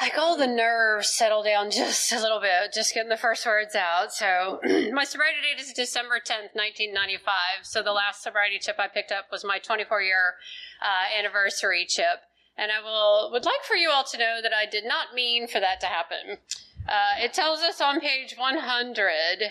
like all the nerves settle down just a little bit, just getting the first words out. So my sobriety date is December 10th, 1995. So the last sobriety chip I picked up was my 24 year uh, anniversary chip. And I will would like for you all to know that I did not mean for that to happen. Uh, it tells us on page 100 uh,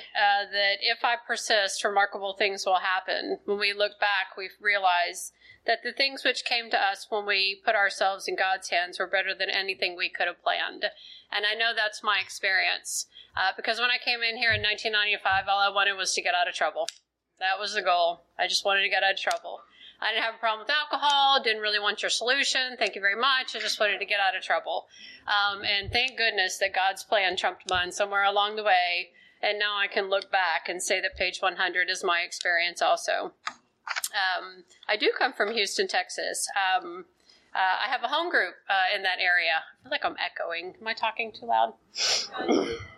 that if I persist, remarkable things will happen. When we look back, we realize that the things which came to us when we put ourselves in God's hands were better than anything we could have planned. And I know that's my experience. Uh, because when I came in here in 1995, all I wanted was to get out of trouble. That was the goal. I just wanted to get out of trouble. I didn't have a problem with alcohol, didn't really want your solution. Thank you very much. I just wanted to get out of trouble. Um, and thank goodness that God's plan trumped mine somewhere along the way. And now I can look back and say that page 100 is my experience also. Um, I do come from Houston, Texas. Um, uh, I have a home group uh, in that area. I feel like I'm echoing. Am I talking too loud?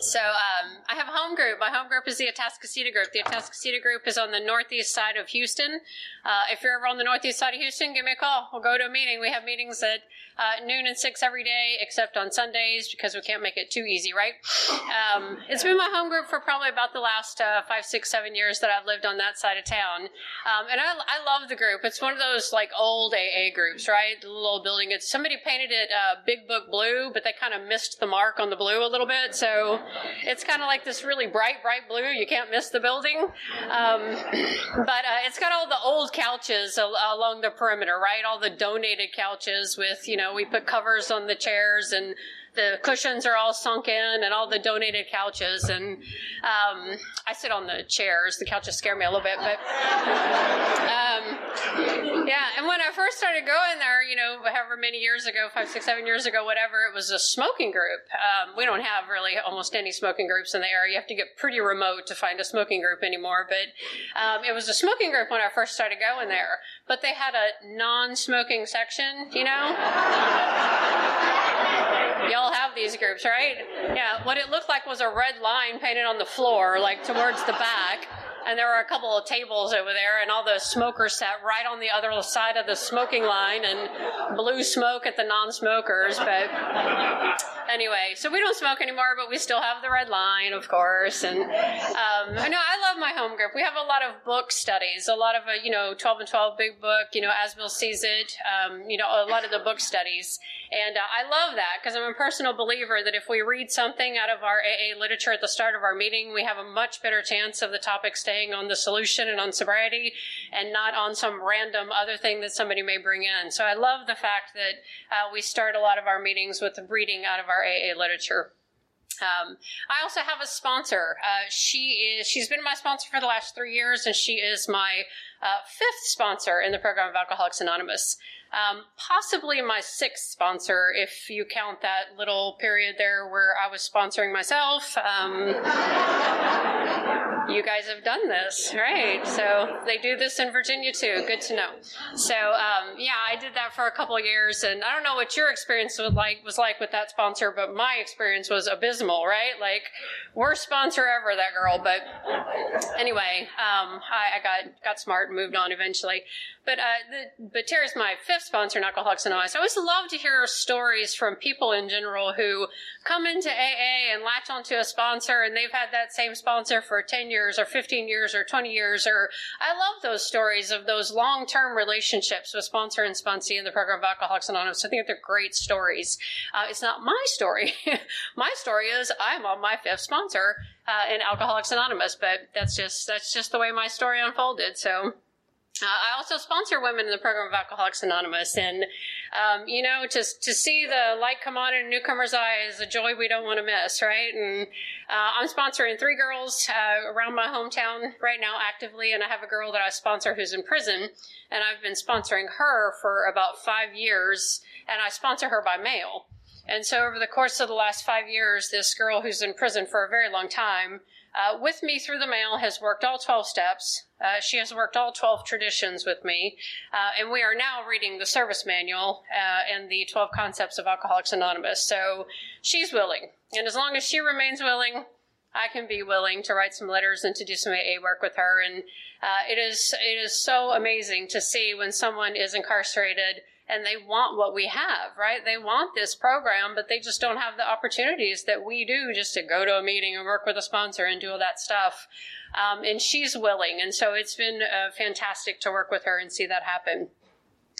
So um, I have a home group. My home group is the Atascocita group. The Atascocita group is on the northeast side of Houston. Uh, if you're ever on the northeast side of Houston, give me a call. We'll go to a meeting. We have meetings at uh, noon and six every day, except on Sundays because we can't make it too easy, right? Um, it's been my home group for probably about the last uh, five, six, seven years that I've lived on that side of town, um, and I, I, love the group. It's one of those like old AA groups, right? The little building. It's somebody painted it uh, big book blue, but they kind of missed the mark on the blue a little bit, so it's kind of like this really bright, bright blue. You can't miss the building. Um, but uh, it's got all the old couches al- along the perimeter, right? All the donated couches with, you know, we put covers on the chairs and the cushions are all sunk in and all the donated couches. And um, i sit on the chairs. The couches scare me a little bit but um, yeah. And when i first started going there you know however many years ago five six seven years ago whatever it was a smoking group. Um, we don't have really almost any smoking groups in the area. You have to get pretty remote to find a smoking group anymore but um, it was a smoking group when i first started going there. But they had a non-smoking section you know Y'all have these groups, right? Yeah, what it looked like was a red line painted on the floor, like towards the back and there were a couple of tables over there, and all the smokers sat right on the other side of the smoking line and blew smoke at the non-smokers. But anyway, so we don't smoke anymore, but we still have the red line, of course. And um, I know I love my home group. We have a lot of book studies, a lot of uh, you know, 12 and 12 big book, you know, as Bill sees it, um, you know, a lot of the book studies. And uh, I love that because I'm a personal believer that if we read something out of our AA literature at the start of our meeting, we have a much better chance of the topic staying on the solution and on sobriety and not on some random other thing that somebody may bring in. So I love the fact that uh, we start a lot of our meetings with reading out of our AA literature. Um, I also have a sponsor. Uh, she is she's been my sponsor for the last three years, and she is my uh, fifth sponsor in the program of Alcoholics Anonymous. Um, possibly my sixth sponsor, if you count that little period there where I was sponsoring myself. Um, you guys have done this, right? So they do this in Virginia too. Good to know. So um, yeah, I did that for a couple of years, and I don't know what your experience was like was like with that sponsor, but my experience was abysmal. Right? Like worst sponsor ever, that girl. But anyway, um, I, I, got got smart and moved on eventually. But uh, the, but Terry's my fifth sponsor in Alcoholics Anonymous. I always love to hear stories from people in general who come into AA and latch onto a sponsor, and they've had that same sponsor for ten years years or 15 years or 20 years or I love those stories of those long-term relationships with sponsor and sponsee in the program of Alcoholics Anonymous. I think they're great stories. Uh, it's not my story. my story is I'm on my fifth sponsor uh, in Alcoholics Anonymous, but that's just that's just the way my story unfolded. So uh, I also sponsor women in the program of Alcoholics Anonymous, and um, you know, to to see the light come on in a newcomer's eye is a joy we don't want to miss, right? And uh, I'm sponsoring three girls uh, around my hometown right now actively, and I have a girl that I sponsor who's in prison, and I've been sponsoring her for about five years, and I sponsor her by mail. And so, over the course of the last five years, this girl who's in prison for a very long time uh, with me through the mail has worked all 12 steps. Uh, she has worked all 12 traditions with me. Uh, and we are now reading the service manual uh, and the 12 concepts of Alcoholics Anonymous. So she's willing. And as long as she remains willing, I can be willing to write some letters and to do some AA work with her. And uh, it is it is so amazing to see when someone is incarcerated and they want what we have, right? They want this program, but they just don't have the opportunities that we do just to go to a meeting and work with a sponsor and do all that stuff. Um, and she's willing, and so it's been uh, fantastic to work with her and see that happen.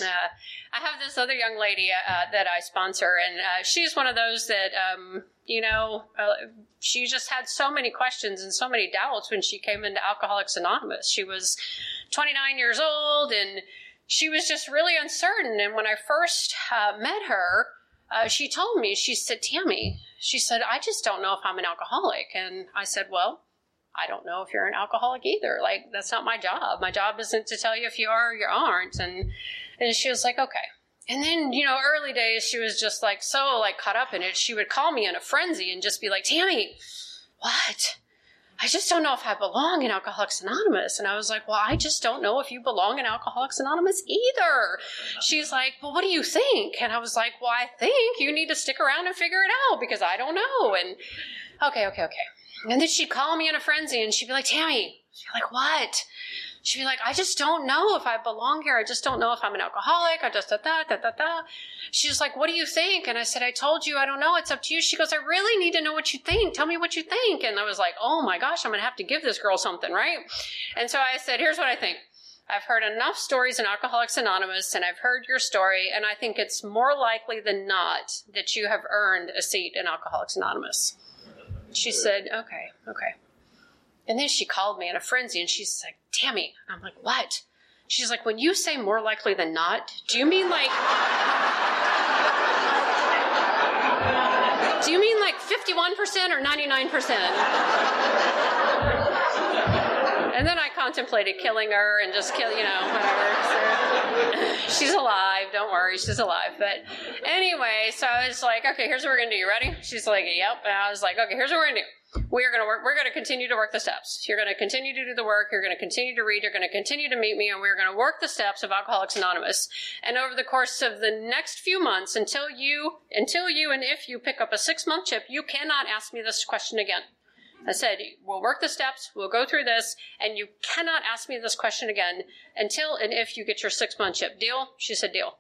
Uh, I have this other young lady uh, that I sponsor, and uh, she's one of those that, um, you know, uh, she just had so many questions and so many doubts when she came into Alcoholics Anonymous. She was 29 years old and she was just really uncertain. And when I first uh, met her, uh, she told me, she said, Tammy, she said, I just don't know if I'm an alcoholic. And I said, Well, I don't know if you're an alcoholic either. Like, that's not my job. My job isn't to tell you if you are or you aren't. And, and she was like, Okay. And then, you know, early days, she was just like so like caught up in it. She would call me in a frenzy and just be like, Tammy, what? I just don't know if I belong in Alcoholics Anonymous. And I was like, well, I just don't know if you belong in Alcoholics Anonymous either. She's like, well, what do you think? And I was like, well, I think you need to stick around and figure it out because I don't know. And okay, okay, okay. And then she'd call me in a frenzy and she'd be like, Tammy, she'd be like, what? She'd be like, I just don't know if I belong here. I just don't know if I'm an alcoholic. I just da da da da da. She's like, What do you think? And I said, I told you, I don't know. It's up to you. She goes, I really need to know what you think. Tell me what you think. And I was like, Oh my gosh, I'm gonna have to give this girl something, right? And so I said, Here's what I think. I've heard enough stories in Alcoholics Anonymous and I've heard your story, and I think it's more likely than not that you have earned a seat in Alcoholics Anonymous. She said, Okay, okay. And then she called me in a frenzy and she's like, Tammy. I'm like, what? She's like, when you say more likely than not, do you mean like. do you mean like 51% or 99%? And then I contemplated killing her and just kill, you know, whatever. So, she's alive. Don't worry, she's alive. But anyway, so I was like, okay, here's what we're gonna do. You ready? She's like, yep. And I was like, okay, here's what we're gonna do we are going to work we're going to continue to work the steps you're going to continue to do the work you're going to continue to read you're going to continue to meet me and we're going to work the steps of alcoholics anonymous and over the course of the next few months until you until you and if you pick up a six month chip you cannot ask me this question again I said, we'll work the steps, we'll go through this, and you cannot ask me this question again until and if you get your six month chip. Deal? She said, deal.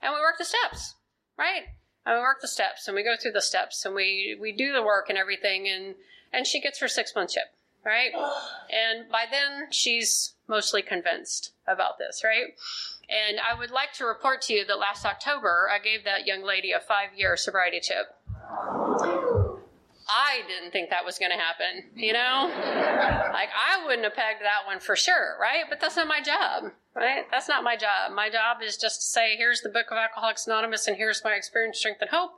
And we work the steps, right? And we work the steps and we go through the steps and we we do the work and everything and and she gets her six month chip right and by then she's mostly convinced about this right and i would like to report to you that last october i gave that young lady a five year sobriety chip I didn't think that was going to happen, you know? like, I wouldn't have pegged that one for sure, right? But that's not my job, right? That's not my job. My job is just to say, here's the book of Alcoholics Anonymous, and here's my experience, strength, and hope,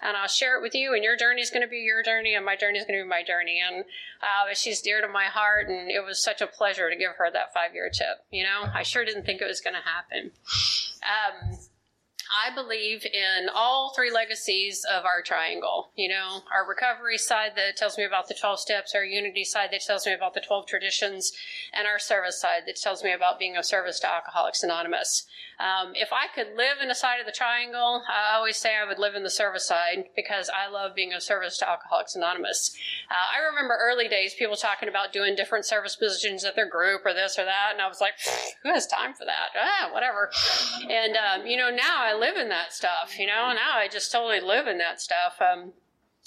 and I'll share it with you, and your journey is going to be your journey, and my journey is going to be my journey. And uh, she's dear to my heart, and it was such a pleasure to give her that five year tip, you know? I sure didn't think it was going to happen. Um, I believe in all three legacies of our triangle. You know, our recovery side that tells me about the 12 steps, our unity side that tells me about the 12 traditions, and our service side that tells me about being of service to Alcoholics Anonymous. Um, if I could live in a side of the triangle, I always say I would live in the service side because I love being of service to Alcoholics Anonymous. Uh, I remember early days people talking about doing different service positions at their group or this or that, and I was like, who has time for that? Ah, whatever. And um, you know, now I live in that stuff. You know, now I just totally live in that stuff. Um,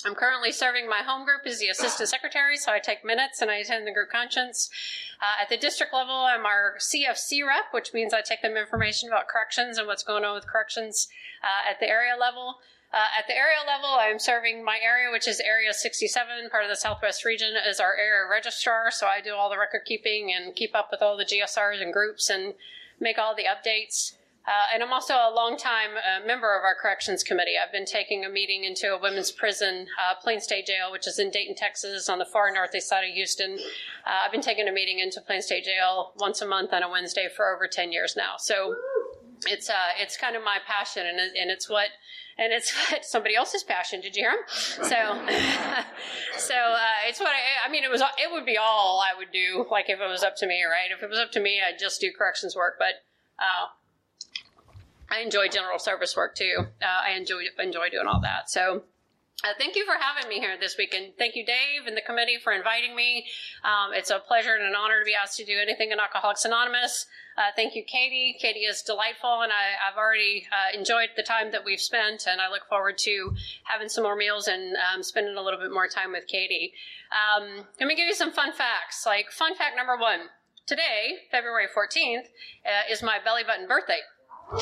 I'm currently serving my home group as the assistant secretary, so I take minutes and I attend the group conscience. Uh, at the district level, I'm our CFC rep, which means I take them information about corrections and what's going on with corrections uh, at the area level. Uh, at the area level, I'm serving my area, which is Area 67, part of the Southwest region, as our area registrar. So I do all the record keeping and keep up with all the GSRs and groups and make all the updates. Uh, and I'm also a longtime uh, member of our corrections committee. I've been taking a meeting into a women's prison, uh, Plane State Jail, which is in Dayton, Texas, on the far northeast side of Houston. Uh, I've been taking a meeting into Plane State Jail once a month on a Wednesday for over 10 years now. So it's uh, it's kind of my passion, and and it's what and it's somebody else's passion. Did you hear him? So, so uh, it's what I, I mean. It was it would be all I would do, like if it was up to me, right? If it was up to me, I'd just do corrections work. But uh, I enjoy general service work too. Uh, I enjoy enjoy doing all that. So. Uh, thank you for having me here this weekend. Thank you, Dave, and the committee for inviting me. Um, it's a pleasure and an honor to be asked to do anything in Alcoholics Anonymous. Uh, thank you, Katie. Katie is delightful, and I, have already uh, enjoyed the time that we've spent, and I look forward to having some more meals and um, spending a little bit more time with Katie. Um, let me give you some fun facts. Like, fun fact number one today, February 14th, uh, is my belly button birthday. So.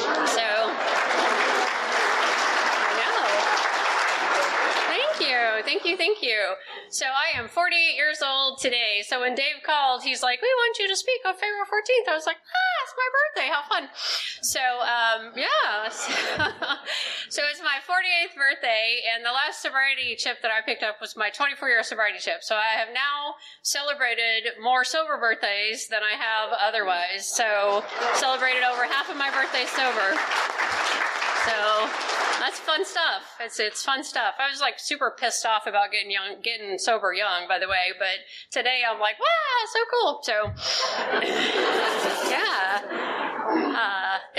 Thank you, thank you, thank you. So I am 48 years old today. So when Dave called, he's like, "We want you to speak on February 14th." I was like, "Ah, it's my birthday. How fun!" So um, yeah, so it's my 48th birthday, and the last sobriety chip that I picked up was my 24-year sobriety chip. So I have now celebrated more sober birthdays than I have otherwise. So celebrated over half of my birthday sober. So that's fun stuff. It's it's fun stuff. I was like super pissed off about getting young, getting sober young, by the way. But today I'm like, wow, so cool. So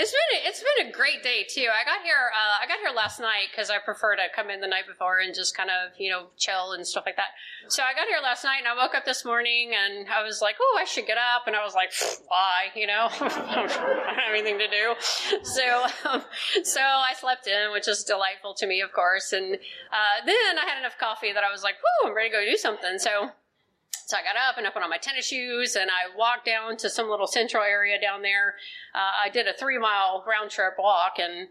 it's been a, it's been a great day too. I got here uh, I got here last night because I prefer to come in the night before and just kind of you know chill and stuff like that. So I got here last night and I woke up this morning and I was like, oh, I should get up, and I was like, why? You know, I don't have anything to do. So um, so I slept in, which is delightful to me, of course. And uh, then I had enough coffee that I was like, whoo, I'm ready to go do something. So so I got up and I put on my tennis shoes and I walked down to some little central area down there. Uh, I did a three mile round trip walk and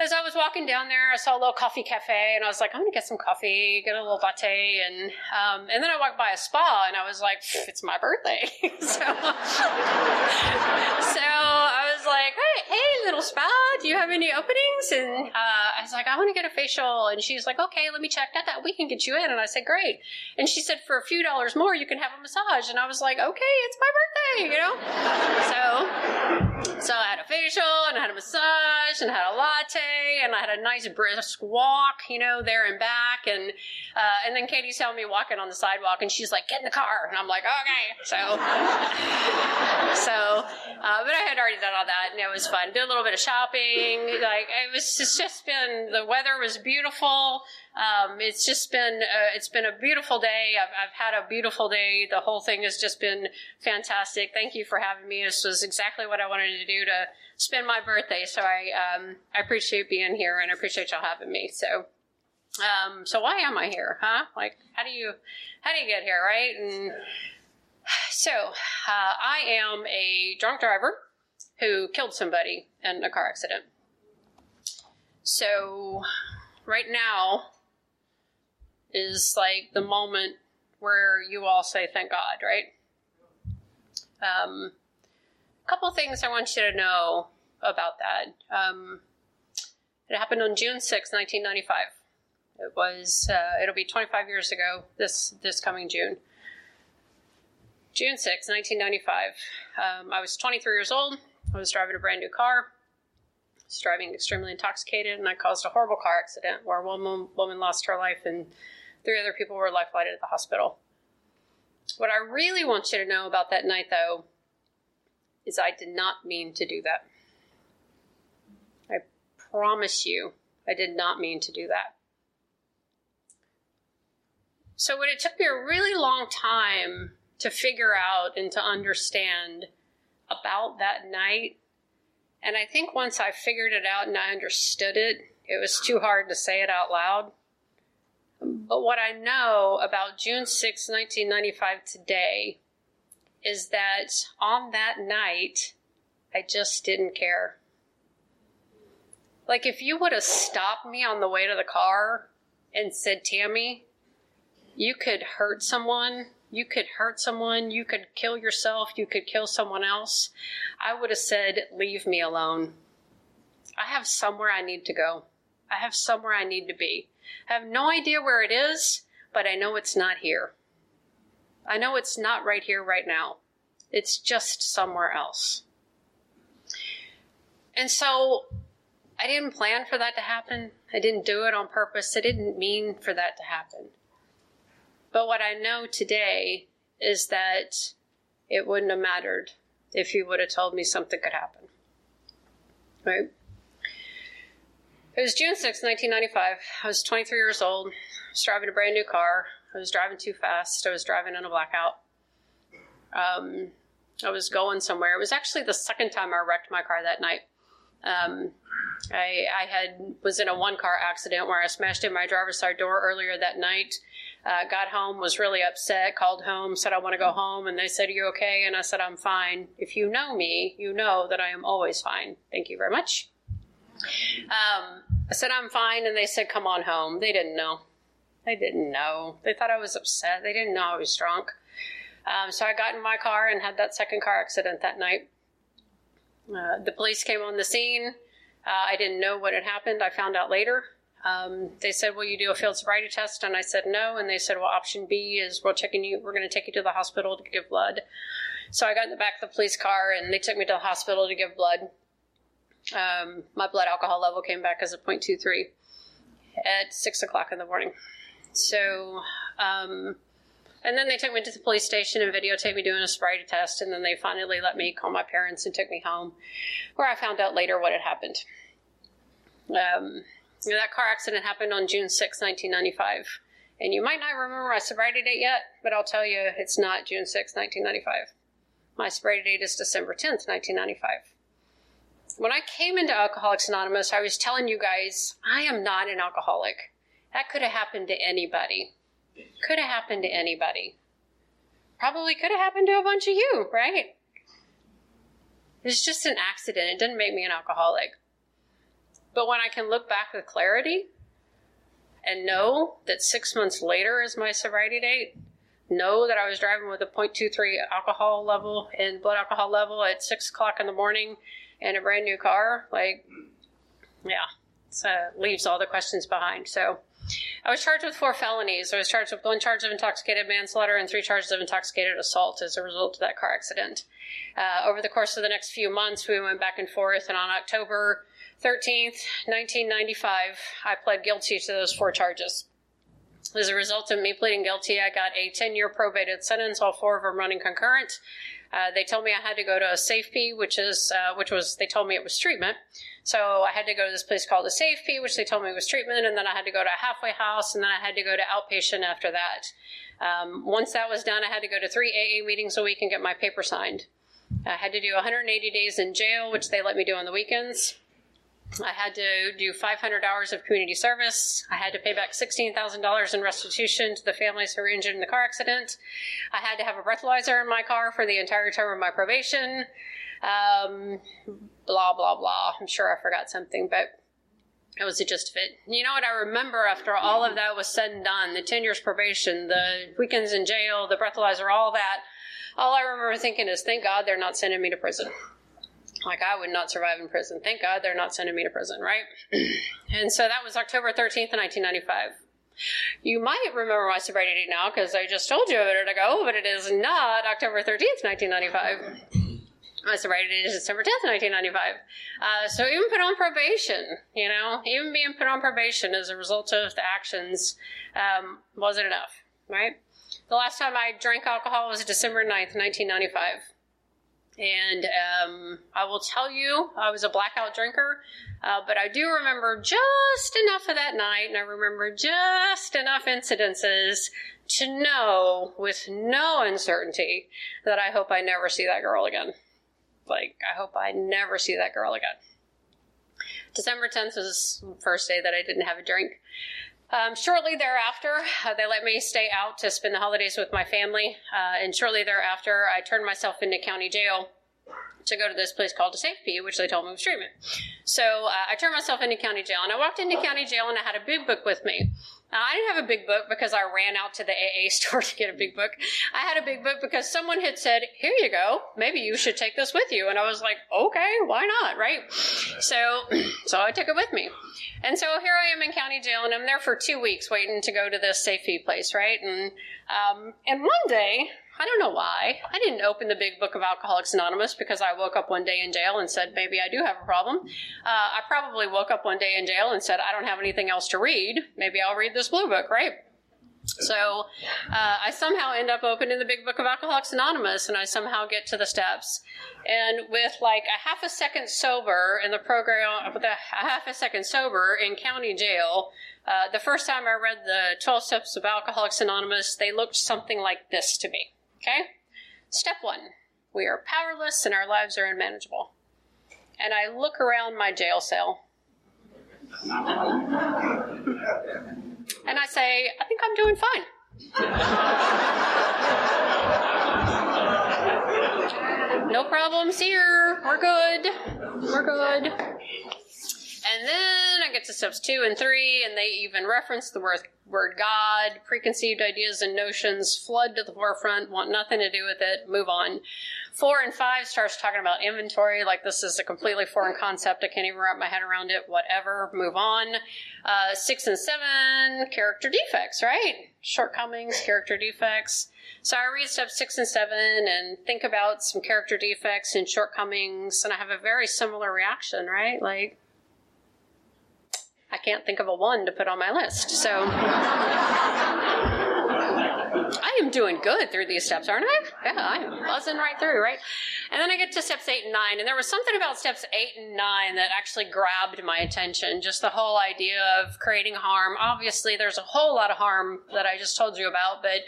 as I was walking down there, I saw a little coffee cafe, and I was like, I'm gonna get some coffee, get a little latte, and um, and then I walked by a spa, and I was like, it's my birthday, so so I was like, hey, hey, little spa, do you have any openings? And uh, I was like, I want to get a facial, and she's like, okay, let me check that. That we can get you in, and I said, great, and she said, for a few dollars more, you can have a massage, and I was like, okay, it's my birthday, you know, so so I had a facial and I had a massage and I had a latte and I had a nice brisk walk, you know, there and back. And uh, and then Katie's telling me walking on the sidewalk, and she's like, "Get in the car," and I'm like, "Okay." So so, uh, but I had already done all that, and it was fun. Did a little bit of shopping. Like it was it's just been the weather was beautiful. Um, it's just been uh, it's been a beautiful day. I've, I've had a beautiful day. The whole thing has just been fantastic. Thank you for having me. This was exactly what I wanted to do to spend my birthday. So I um, I appreciate being here and I appreciate y'all having me. So um, so why am I here, huh? Like how do you how do you get here, right? And so uh, I am a drunk driver who killed somebody in a car accident. So right now is like the moment where you all say thank God, right? Um, a couple things I want you to know about that. Um, it happened on June 6, 1995. It was, uh, it'll be 25 years ago this, this coming June. June 6, 1995. Um, I was 23 years old. I was driving a brand new car. I was driving extremely intoxicated, and I caused a horrible car accident where one woman, lost her life and three other people were life flighted at the hospital. What I really want you to know about that night, though, is I did not mean to do that. I promise you, I did not mean to do that. So, what it took me a really long time to figure out and to understand about that night, and I think once I figured it out and I understood it, it was too hard to say it out loud. But what I know about June 6, 1995 today is that on that night, I just didn't care. Like, if you would have stopped me on the way to the car and said, Tammy, you could hurt someone, you could hurt someone, you could kill yourself, you could kill someone else, I would have said, Leave me alone. I have somewhere I need to go. I have somewhere I need to be. I have no idea where it is, but I know it's not here. I know it's not right here, right now. It's just somewhere else. And so I didn't plan for that to happen. I didn't do it on purpose. I didn't mean for that to happen. But what I know today is that it wouldn't have mattered if you would have told me something could happen. Right? It was June 6, 1995. I was 23 years old. I was driving a brand new car. I was driving too fast. I was driving in a blackout. Um, I was going somewhere. It was actually the second time I wrecked my car that night. Um, I, I had was in a one car accident where I smashed in my driver's side door earlier that night. Uh, got home, was really upset, called home, said I want to go home, and they said, "Are you okay?" And I said, "I'm fine. If you know me, you know that I am always fine. Thank you very much." Um, I said, "I'm fine," and they said, "Come on home." They didn't know. They didn't know. They thought I was upset. They didn't know I was drunk. Um, so I got in my car and had that second car accident that night. Uh, the police came on the scene. Uh, I didn't know what had happened. I found out later. Um, they said, "Will you do a field sobriety test?" And I said no. And they said, "Well, option B is we're taking you. We're going to take you to the hospital to give blood." So I got in the back of the police car, and they took me to the hospital to give blood. Um, my blood alcohol level came back as a 0.23 at six o'clock in the morning. So, um, and then they took me to the police station and videotaped me doing a sobriety test, and then they finally let me call my parents and took me home, where I found out later what had happened. Um, you know, that car accident happened on June 6, 1995. And you might not remember my sobriety date yet, but I'll tell you it's not June 6, 1995. My sobriety date is December 10th, 1995. When I came into Alcoholics Anonymous, I was telling you guys, I am not an alcoholic. That could have happened to anybody. Could have happened to anybody. Probably could have happened to a bunch of you, right? It's just an accident. It didn't make me an alcoholic. But when I can look back with clarity and know that six months later is my sobriety date, know that I was driving with a 0.23 alcohol level and blood alcohol level at six o'clock in the morning in a brand new car, like, yeah, it leaves all the questions behind. So, I was charged with four felonies. I was charged with one charge of intoxicated manslaughter and three charges of intoxicated assault as a result of that car accident. Uh, over the course of the next few months, we went back and forth, and on October 13th, 1995, I pled guilty to those four charges. As a result of me pleading guilty, I got a 10 year probated sentence, all four of them running concurrent. Uh, they told me I had to go to a SAFE which is uh, which was they told me it was treatment. So I had to go to this place called a SAFE fee, which they told me was treatment, and then I had to go to a halfway house, and then I had to go to outpatient after that. Um, once that was done, I had to go to three AA meetings a week and get my paper signed. I had to do 180 days in jail, which they let me do on the weekends. I had to do 500 hours of community service. I had to pay back $16,000 in restitution to the families who were injured in the car accident. I had to have a breathalyzer in my car for the entire term of my probation. Um, blah, blah, blah. I'm sure I forgot something, but it was a just fit. You know what I remember after all of that was said and done the 10 years probation, the weekends in jail, the breathalyzer, all that. All I remember thinking is, thank God they're not sending me to prison. Like, I would not survive in prison. Thank God they're not sending me to prison, right? and so that was October 13th, 1995. You might remember my sobriety date now because I just told you a minute ago, but it is not October 13th, 1995. My sobriety date is December 10th, 1995. Uh, so even put on probation, you know, even being put on probation as a result of the actions um, wasn't enough, right? The last time I drank alcohol was December 9th, 1995. And um, I will tell you, I was a blackout drinker, uh, but I do remember just enough of that night, and I remember just enough incidences to know with no uncertainty that I hope I never see that girl again. Like, I hope I never see that girl again. December 10th was the first day that I didn't have a drink. Um, shortly thereafter, uh, they let me stay out to spend the holidays with my family. Uh, and shortly thereafter, I turned myself into county jail to go to this place called a safe safety, which they told me was treatment. So uh, I turned myself into county jail, and I walked into county jail, and I had a big book with me. I didn't have a big book because I ran out to the AA store to get a big book. I had a big book because someone had said, Here you go. Maybe you should take this with you. And I was like, Okay, why not? Right? So, so I took it with me. And so here I am in county jail and I'm there for two weeks waiting to go to this safety place, right? And, um, and one day I don't know why. I didn't open the big book of Alcoholics Anonymous because I woke up one day in jail and said, maybe I do have a problem. Uh, I probably woke up one day in jail and said, I don't have anything else to read. Maybe I'll read this blue book, right? So uh, I somehow end up opening the big book of Alcoholics Anonymous and I somehow get to the steps. And with like a half a second sober in the program, with a half a second sober in county jail, uh, the first time I read the 12 steps of Alcoholics Anonymous, they looked something like this to me. Okay? Step one we are powerless and our lives are unmanageable. And I look around my jail cell and I say, I think I'm doing fine. no problems here. We're good. We're good. And then I get to steps two and three, and they even reference the word, word God, preconceived ideas and notions flood to the forefront, want nothing to do with it, move on. Four and five starts talking about inventory, like this is a completely foreign concept. I can't even wrap my head around it. Whatever, move on. Uh, six and seven, character defects, right? Shortcomings, character defects. So I read steps six and seven and think about some character defects and shortcomings, and I have a very similar reaction, right? Like, I can't think of a one to put on my list. So. Doing good through these steps, aren't I? Yeah, I'm buzzing right through, right? And then I get to steps eight and nine, and there was something about steps eight and nine that actually grabbed my attention. Just the whole idea of creating harm. Obviously, there's a whole lot of harm that I just told you about, but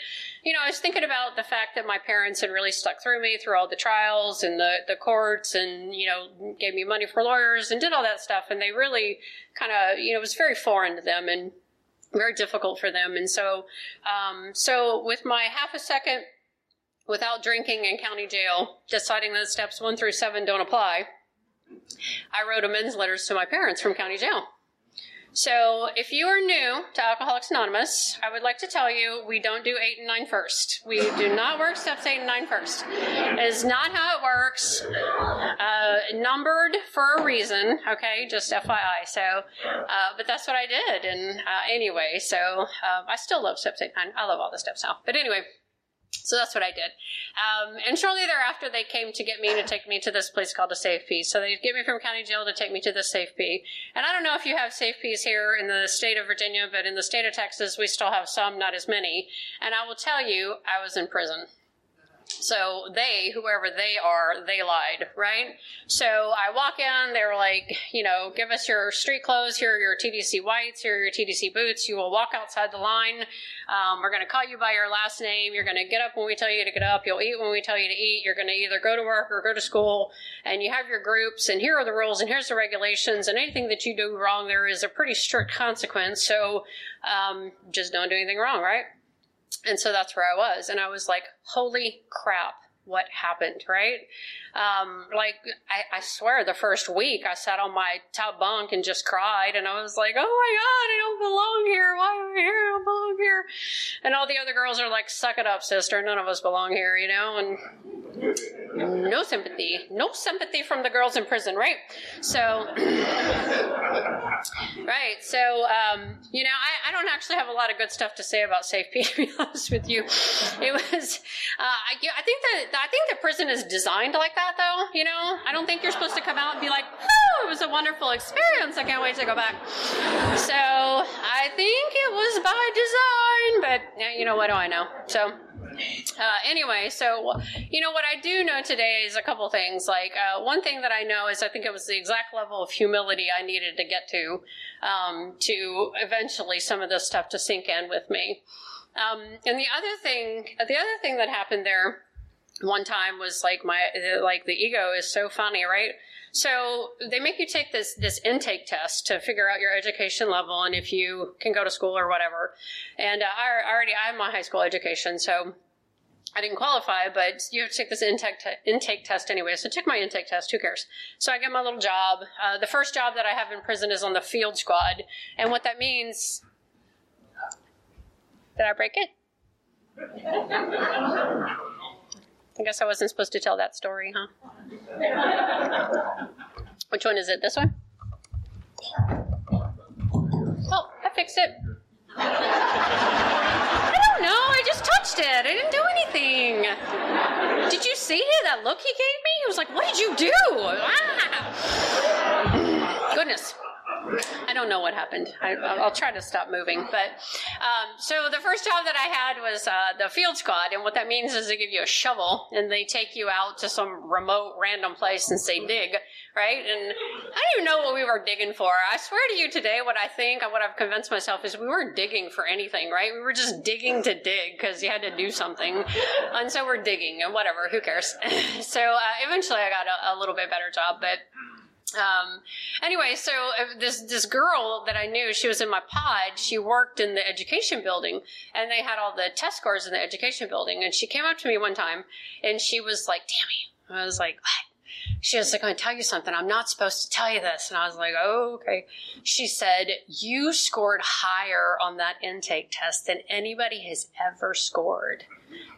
you know, I was thinking about the fact that my parents had really stuck through me through all the trials and the, the courts and, you know, gave me money for lawyers and did all that stuff. And they really kind of, you know, it was very foreign to them. And very difficult for them. And so, um, so with my half a second without drinking in county jail, deciding that steps one through seven don't apply, I wrote amends letters to my parents from county jail. So, if you are new to Alcoholics Anonymous, I would like to tell you we don't do 8 and 9 first. We do not work steps 8 and 9 first. It is not how it works. Uh, numbered for a reason, okay? Just FYI. So, uh, but that's what I did. And uh, anyway, so uh, I still love steps 8 and 9. I love all the steps now. But anyway. So that's what I did. Um, and shortly thereafter, they came to get me to take me to this place called a Safe P. So they'd get me from county jail to take me to the Safe P. And I don't know if you have Safe Ps here in the state of Virginia, but in the state of Texas, we still have some, not as many. And I will tell you, I was in prison. So they, whoever they are, they lied, right? So I walk in, they were like, you know, give us your street clothes. Here are your TDC whites. Here are your TDC boots. You will walk outside the line. Um, we're going to call you by your last name. You're going to get up when we tell you to get up. You'll eat when we tell you to eat. You're going to either go to work or go to school. And you have your groups. And here are the rules. And here's the regulations. And anything that you do wrong, there is a pretty strict consequence. So um, just don't do anything wrong, right? And so that's where I was. And I was like, holy crap, what happened, right? Um, like, I, I, swear the first week I sat on my top bunk and just cried. And I was like, oh my God, I don't belong here. Why am I here? I don't belong here. And all the other girls are like, suck it up, sister. None of us belong here, you know? And no sympathy. No sympathy from the girls in prison, right? So, right. So, um, you know, I, I, don't actually have a lot of good stuff to say about Safe to be honest with you. It was, uh, I, I think that, I think that prison is designed like that, though. You know, I don't think you're supposed to come out and be like, oh, it was a wonderful experience. I can't wait to go back. So, I think it was by design, but, you know, what do I know? So, uh, anyway, so you know what I do know today is a couple things. Like uh, one thing that I know is I think it was the exact level of humility I needed to get to um, to eventually some of this stuff to sink in with me. Um, and the other thing, the other thing that happened there one time was like my like the ego is so funny, right? So they make you take this this intake test to figure out your education level and if you can go to school or whatever. And uh, I already I have my high school education, so I didn't qualify, but you have to take this intake te- intake test anyway. So I took my intake test. Who cares? So I get my little job. Uh, the first job that I have in prison is on the field squad, and what that means. Did I break it? I guess I wasn't supposed to tell that story, huh? Which one is it? This one? Oh, I fixed it. I don't know. I just touched it. I didn't do anything. Did you see it? That look he gave me? He was like, What did you do? Ah. Goodness. I don't know what happened. I, will try to stop moving. But um, so the first job that I had was uh, the field squad, and what that means is they give you a shovel and they take you out to some remote, random place and say dig, right? And I don't even know what we were digging for. I swear to you today, what I think, what I've convinced myself is we weren't digging for anything, right? We were just digging to dig because you had to do something, and so we're digging and whatever. Who cares? so uh, eventually, I got a, a little bit better job, but um, anyway, so uh, this this girl that I knew, she was in my pod. She worked in the education building, and they had all the test scores in the education building. And she came up to me one time, and she was like, "Tammy," I was like, "What?" She was like, "I'm gonna tell you something. I'm not supposed to tell you this." And I was like, "Oh, okay." She said, "You scored higher on that intake test than anybody has ever scored."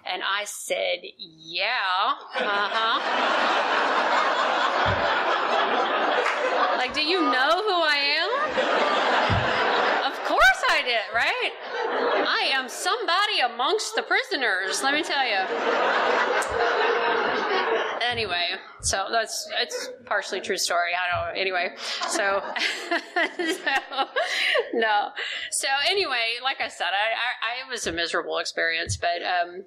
And I said, "Yeah, uh huh." Like, do you know who I am? Of course I did, right? I am somebody amongst the prisoners, let me tell you. Anyway, so that's it's partially true story. I don't. Anyway, so, so no. So anyway, like I said, I, I, I was a miserable experience, but um,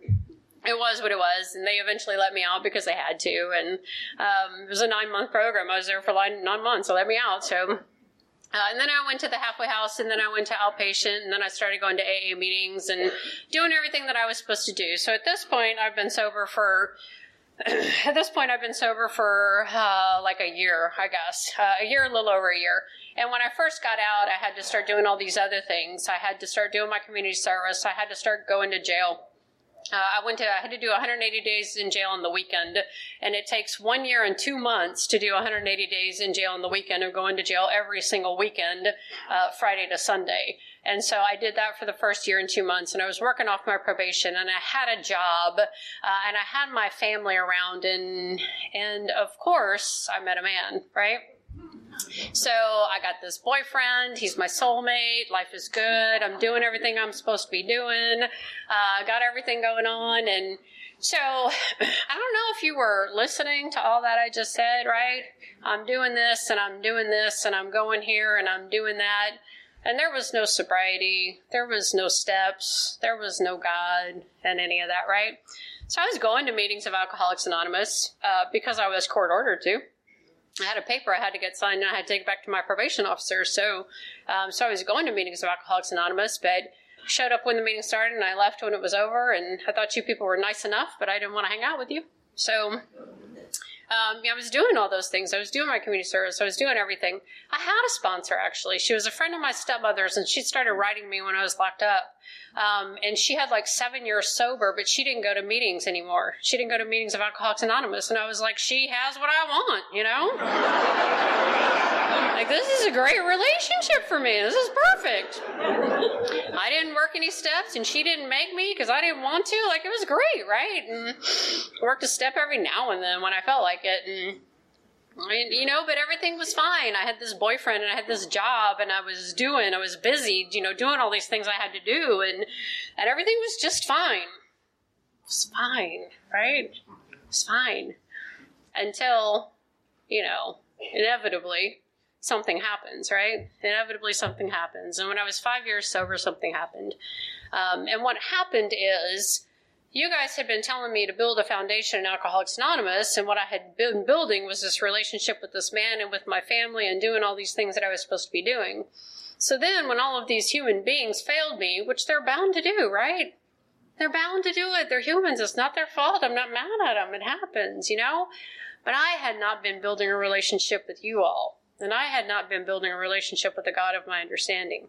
it was what it was, and they eventually let me out because they had to. And um, it was a nine month program. I was there for nine months. They let me out. So. Uh, and then I went to the halfway house, and then I went to outpatient, and then I started going to AA meetings and doing everything that I was supposed to do. So at this point, I've been sober for at this point, I've been sober for uh, like a year, I guess, uh, a year, a little over a year. And when I first got out, I had to start doing all these other things. I had to start doing my community service. I had to start going to jail. Uh, I went to, I had to do 180 days in jail on the weekend, and it takes one year and two months to do 180 days in jail on the weekend of going to jail every single weekend, uh, Friday to Sunday. And so I did that for the first year and two months, and I was working off my probation, and I had a job, uh, and I had my family around, and and of course I met a man, right? So I got this boyfriend. He's my soulmate. Life is good. I'm doing everything I'm supposed to be doing. Uh, got everything going on. And so I don't know if you were listening to all that I just said, right? I'm doing this and I'm doing this and I'm going here and I'm doing that. And there was no sobriety. There was no steps. There was no God and any of that, right? So I was going to meetings of Alcoholics Anonymous uh, because I was court ordered to. I had a paper I had to get signed and I had to take it back to my probation officer. So, um, so I was going to meetings of Alcoholics Anonymous, but showed up when the meeting started and I left when it was over. And I thought you people were nice enough, but I didn't want to hang out with you. So um, I was doing all those things. I was doing my community service. I was doing everything. I had a sponsor actually. She was a friend of my stepmother's, and she started writing me when I was locked up. Um, and she had like seven years sober, but she didn't go to meetings anymore. She didn't go to meetings of Alcoholics Anonymous, and I was like, she has what I want, you know. like this is a great relationship for me. This is perfect. I didn't work any steps, and she didn't make me because I didn't want to. Like it was great, right? And worked a step every now and then when I felt like like it and you know, but everything was fine. I had this boyfriend and I had this job and I was doing, I was busy, you know, doing all these things I had to do and, and everything was just fine. It was fine, right? It was fine. Until, you know, inevitably something happens, right? Inevitably something happens. And when I was five years sober, something happened. Um, and what happened is, you guys had been telling me to build a foundation in Alcoholics Anonymous, and what I had been building was this relationship with this man and with my family and doing all these things that I was supposed to be doing. So then, when all of these human beings failed me, which they're bound to do, right? They're bound to do it. They're humans. It's not their fault. I'm not mad at them. It happens, you know? But I had not been building a relationship with you all. And I had not been building a relationship with the God of my understanding.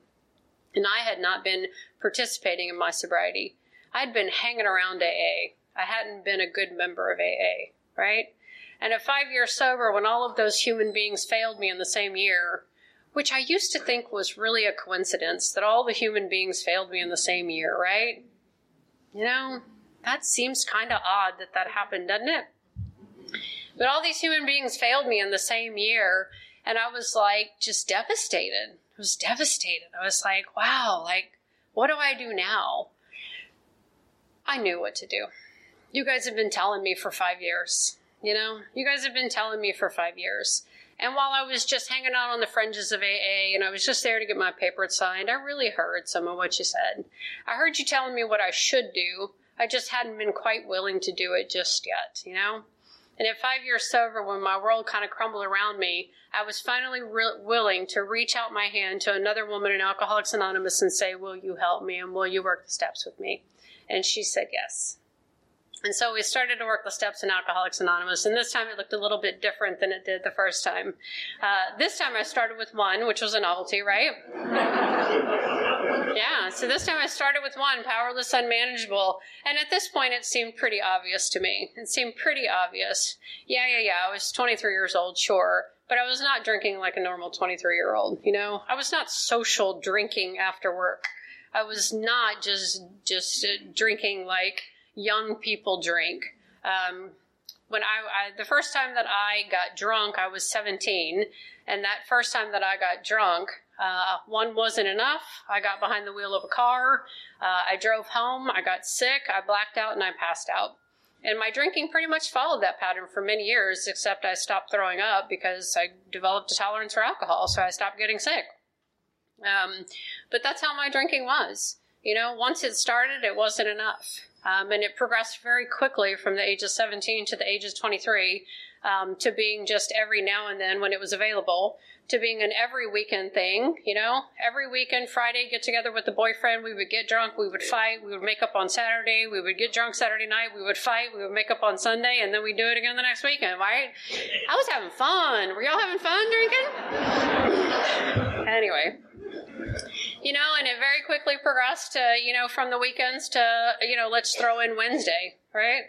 And I had not been participating in my sobriety. I'd been hanging around AA. I hadn't been a good member of AA, right? And at five years sober, when all of those human beings failed me in the same year, which I used to think was really a coincidence that all the human beings failed me in the same year, right? You know, that seems kind of odd that that happened, doesn't it? But all these human beings failed me in the same year, and I was like just devastated. I was devastated. I was like, wow, like, what do I do now? I knew what to do. You guys have been telling me for five years. You know, you guys have been telling me for five years. And while I was just hanging out on the fringes of AA and I was just there to get my paper signed, I really heard some of what you said. I heard you telling me what I should do. I just hadn't been quite willing to do it just yet, you know? And at five years sober, when my world kind of crumbled around me, I was finally re- willing to reach out my hand to another woman in Alcoholics Anonymous and say, Will you help me and will you work the steps with me? And she said yes. And so we started to work the steps in Alcoholics Anonymous, and this time it looked a little bit different than it did the first time. Uh, this time I started with one, which was a novelty, right? yeah, so this time I started with one, powerless, unmanageable, and at this point it seemed pretty obvious to me. It seemed pretty obvious. Yeah, yeah, yeah, I was 23 years old, sure, but I was not drinking like a normal 23 year old, you know? I was not social drinking after work. I was not just just drinking like young people drink. Um, when I, I, the first time that I got drunk, I was 17, and that first time that I got drunk, uh, one wasn't enough. I got behind the wheel of a car. Uh, I drove home. I got sick. I blacked out and I passed out. And my drinking pretty much followed that pattern for many years, except I stopped throwing up because I developed a tolerance for alcohol, so I stopped getting sick. Um, but that's how my drinking was. You know, once it started, it wasn't enough. Um, and it progressed very quickly from the age of 17 to the age of 23 um, to being just every now and then when it was available to being an every weekend thing, you know, every weekend, Friday, get together with the boyfriend, we would get drunk, we would fight, we would make up on Saturday, we would get drunk Saturday night, we would fight, we would make up on Sunday, and then we'd do it again the next weekend, right? I was having fun. Were y'all having fun drinking? anyway you know, and it very quickly progressed to, you know, from the weekends to, you know, let's throw in Wednesday, right?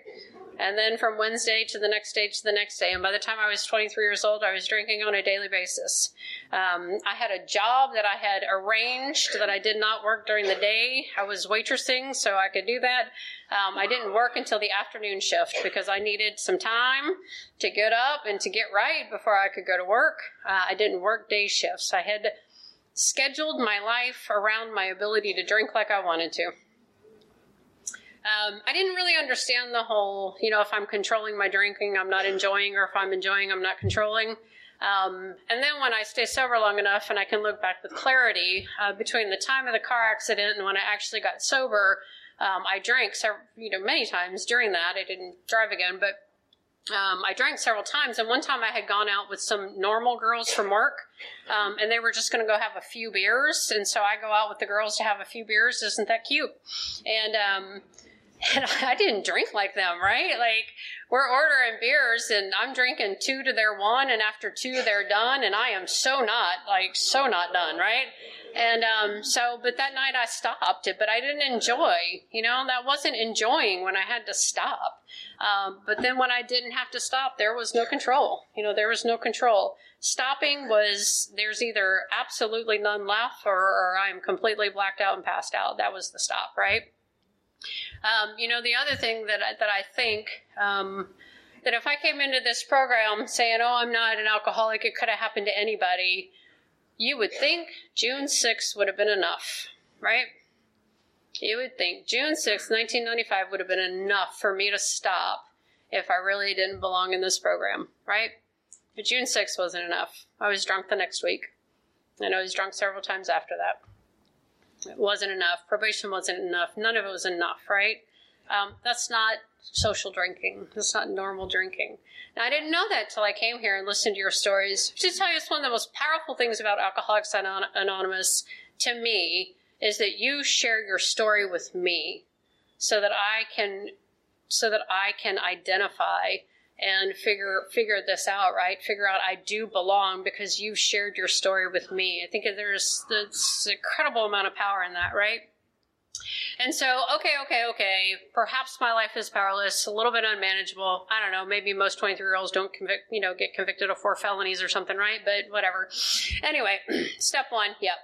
And then from Wednesday to the next day to the next day. And by the time I was 23 years old, I was drinking on a daily basis. Um, I had a job that I had arranged that I did not work during the day. I was waitressing, so I could do that. Um, I didn't work until the afternoon shift because I needed some time to get up and to get right before I could go to work. Uh, I didn't work day shifts. I had scheduled my life around my ability to drink like I wanted to. Um, I didn't really understand the whole, you know, if I'm controlling my drinking, I'm not enjoying, or if I'm enjoying, I'm not controlling. Um, and then when I stay sober long enough and I can look back with clarity uh, between the time of the car accident and when I actually got sober, um, I drank, several, you know, many times during that. I didn't drive again, but um, I drank several times, and one time I had gone out with some normal girls from work, um, and they were just going to go have a few beers, and so I go out with the girls to have a few beers. Isn't that cute? And um, and I didn't drink like them, right? Like we're ordering beers, and I'm drinking two to their one, and after two they're done, and I am so not like so not done, right? And um, so, but that night I stopped it, but I didn't enjoy, you know, that wasn't enjoying when I had to stop. Um, but then when I didn't have to stop, there was no control. You know, there was no control. Stopping was there's either absolutely none left or, or I'm completely blacked out and passed out. That was the stop, right? Um, you know, the other thing that I, that I think um, that if I came into this program saying, "Oh, I'm not an alcoholic," it could have happened to anybody. You would think June 6th would have been enough, right? You would think June 6th, 1995 would have been enough for me to stop if I really didn't belong in this program, right? But June 6th wasn't enough. I was drunk the next week, and I was drunk several times after that. It wasn't enough. Probation wasn't enough. None of it was enough, right? Um, that's not social drinking. That's not normal drinking. Now, I didn't know that till I came here and listened to your stories. To tell you, it's one of the most powerful things about Alcoholics Anonymous to me is that you share your story with me so that I can so that I can identify and figure figure this out, right? Figure out I do belong because you shared your story with me. I think there's this incredible amount of power in that, right? And so, okay, okay, okay, perhaps my life is powerless, a little bit unmanageable. I don't know, maybe most 23 year olds don't convict, you know, get convicted of four felonies or something, right? But whatever. Anyway, step one, yep.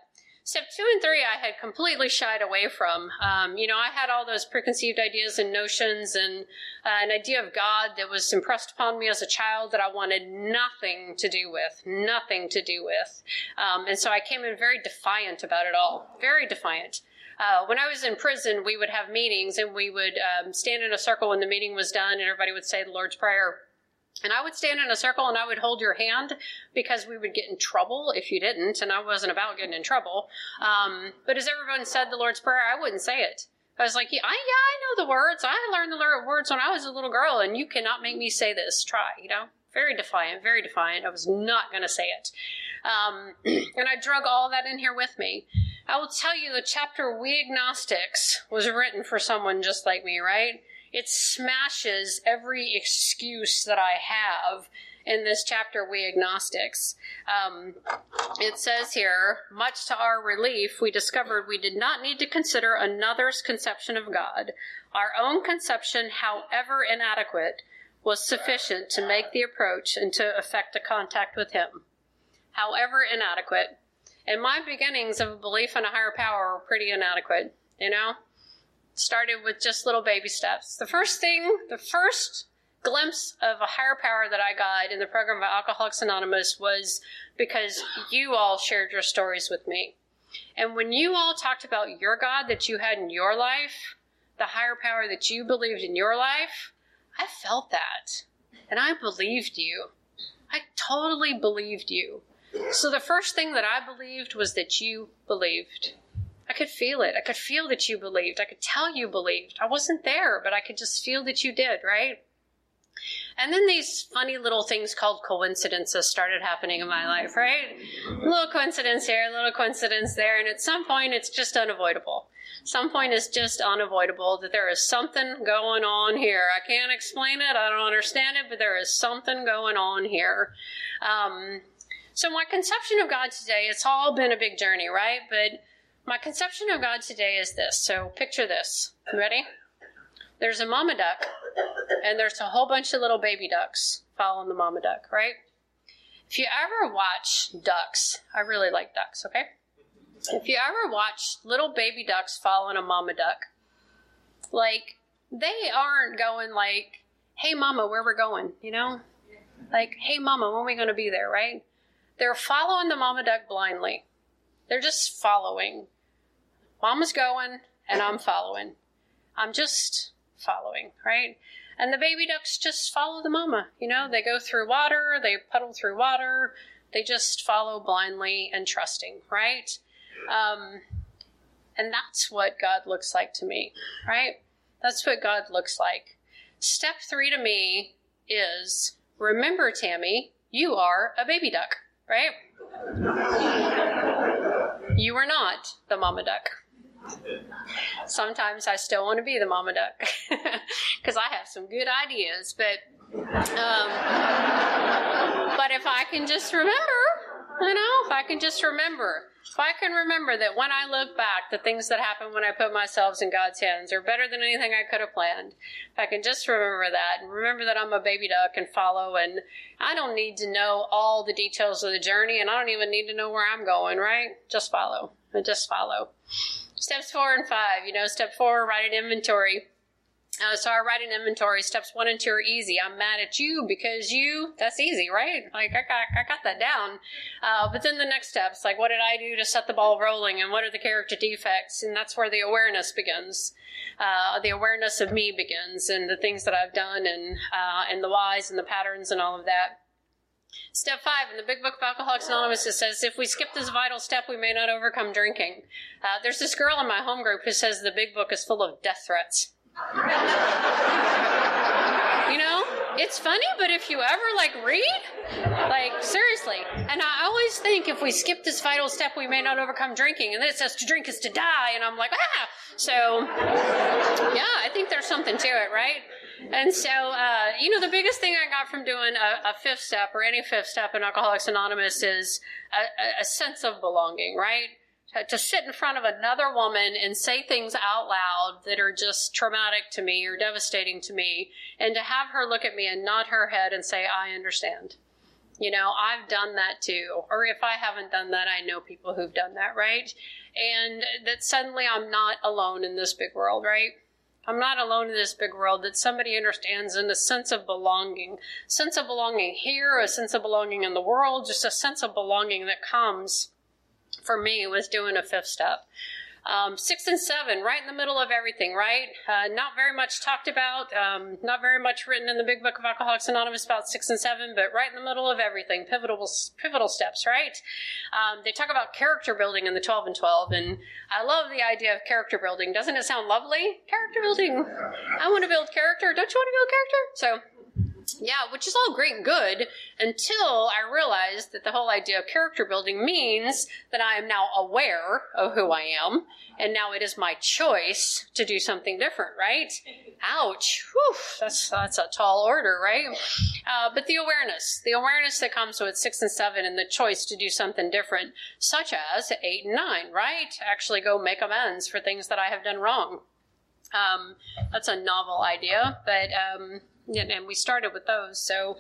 Step two and three, I had completely shied away from. Um, you know, I had all those preconceived ideas and notions and uh, an idea of God that was impressed upon me as a child that I wanted nothing to do with, nothing to do with. Um, and so I came in very defiant about it all, very defiant. Uh, when I was in prison, we would have meetings and we would um, stand in a circle when the meeting was done, and everybody would say the Lord's Prayer. And I would stand in a circle and I would hold your hand because we would get in trouble if you didn't, and I wasn't about getting in trouble. Um, but as everyone said the Lord's Prayer, I wouldn't say it. I was like, yeah, I, yeah, I know the words. I learned the words when I was a little girl, and you cannot make me say this. Try, you know? Very defiant, very defiant. I was not going to say it. Um, and I drug all that in here with me. I will tell you the chapter We Agnostics was written for someone just like me, right? It smashes every excuse that I have in this chapter, We Agnostics. Um, it says here, much to our relief, we discovered we did not need to consider another's conception of God. Our own conception, however inadequate, was sufficient to make the approach and to effect a contact with Him. However inadequate. And my beginnings of a belief in a higher power were pretty inadequate, you know? Started with just little baby steps. The first thing, the first glimpse of a higher power that I got in the program of Alcoholics Anonymous was because you all shared your stories with me. And when you all talked about your God that you had in your life, the higher power that you believed in your life, I felt that. And I believed you. I totally believed you. So the first thing that I believed was that you believed. I could feel it. I could feel that you believed. I could tell you believed. I wasn't there, but I could just feel that you did, right? And then these funny little things called coincidences started happening in my life, right? A little coincidence here, a little coincidence there, and at some point it's just unavoidable. Some point it's just unavoidable that there is something going on here. I can't explain it, I don't understand it, but there is something going on here. Um, so my conception of God today, it's all been a big journey, right? But my conception of God today is this. So picture this. Ready? There's a mama duck, and there's a whole bunch of little baby ducks following the mama duck, right? If you ever watch ducks, I really like ducks, okay? If you ever watch little baby ducks following a mama duck, like, they aren't going like, hey, mama, where we're going, you know? Like, hey, mama, when are we going to be there, right? They're following the mama duck blindly. They're just following. Mama's going and I'm following. I'm just following, right? And the baby ducks just follow the mama. You know, they go through water, they puddle through water, they just follow blindly and trusting, right? Um, and that's what God looks like to me, right? That's what God looks like. Step three to me is remember, Tammy, you are a baby duck, right? You are not the mama duck. Sometimes I still want to be the mama duck because I have some good ideas, but um, but if I can just remember, you know, if I can just remember, if I can remember that when I look back, the things that happened when I put myself in God's hands are better than anything I could have planned. If I can just remember that and remember that I'm a baby duck and follow, and I don't need to know all the details of the journey, and I don't even need to know where I'm going, right? Just follow and just follow. Steps four and five, you know, step four, write an inventory. Uh, so I write an inventory. Steps one and two are easy. I'm mad at you because you, that's easy, right? Like, I got, I got that down. Uh, but then the next steps, like, what did I do to set the ball rolling and what are the character defects? And that's where the awareness begins. Uh, the awareness of me begins and the things that I've done and, uh, and the whys and the patterns and all of that. Step five in the Big Book of Alcoholics Anonymous, it says, if we skip this vital step, we may not overcome drinking. Uh, there's this girl in my home group who says the Big Book is full of death threats. you know, it's funny, but if you ever like read, like seriously, and I always think if we skip this vital step, we may not overcome drinking. And then it says to drink is to die, and I'm like, ah. So, yeah, I think there's something to it, right? And so, uh, you know, the biggest thing I got from doing a, a, fifth step or any fifth step in Alcoholics Anonymous is a, a sense of belonging, right? To, to sit in front of another woman and say things out loud that are just traumatic to me or devastating to me, and to have her look at me and nod her head and say, I understand. You know, I've done that too. Or if I haven't done that, I know people who've done that, right? And that suddenly I'm not alone in this big world, right? I'm not alone in this big world, that somebody understands in a sense of belonging. Sense of belonging here, a sense of belonging in the world, just a sense of belonging that comes for me was doing a fifth step. Um, six and seven, right in the middle of everything, right? Uh, not very much talked about, um, not very much written in the Big Book of Alcoholics Anonymous about six and seven, but right in the middle of everything, pivotal pivotal steps, right? Um, they talk about character building in the twelve and twelve, and I love the idea of character building. Doesn't it sound lovely? Character building. I want to build character. Don't you want to build character? So yeah, which is all great and good until I realized that the whole idea of character building means that I am now aware of who I am, and now it is my choice to do something different, right? Ouch. Whew, that's, that's a tall order, right? Uh, but the awareness, the awareness that comes with six and seven and the choice to do something different, such as eight and nine, right? Actually go make amends for things that I have done wrong. Um, that's a novel idea, but um, and we started with those. So,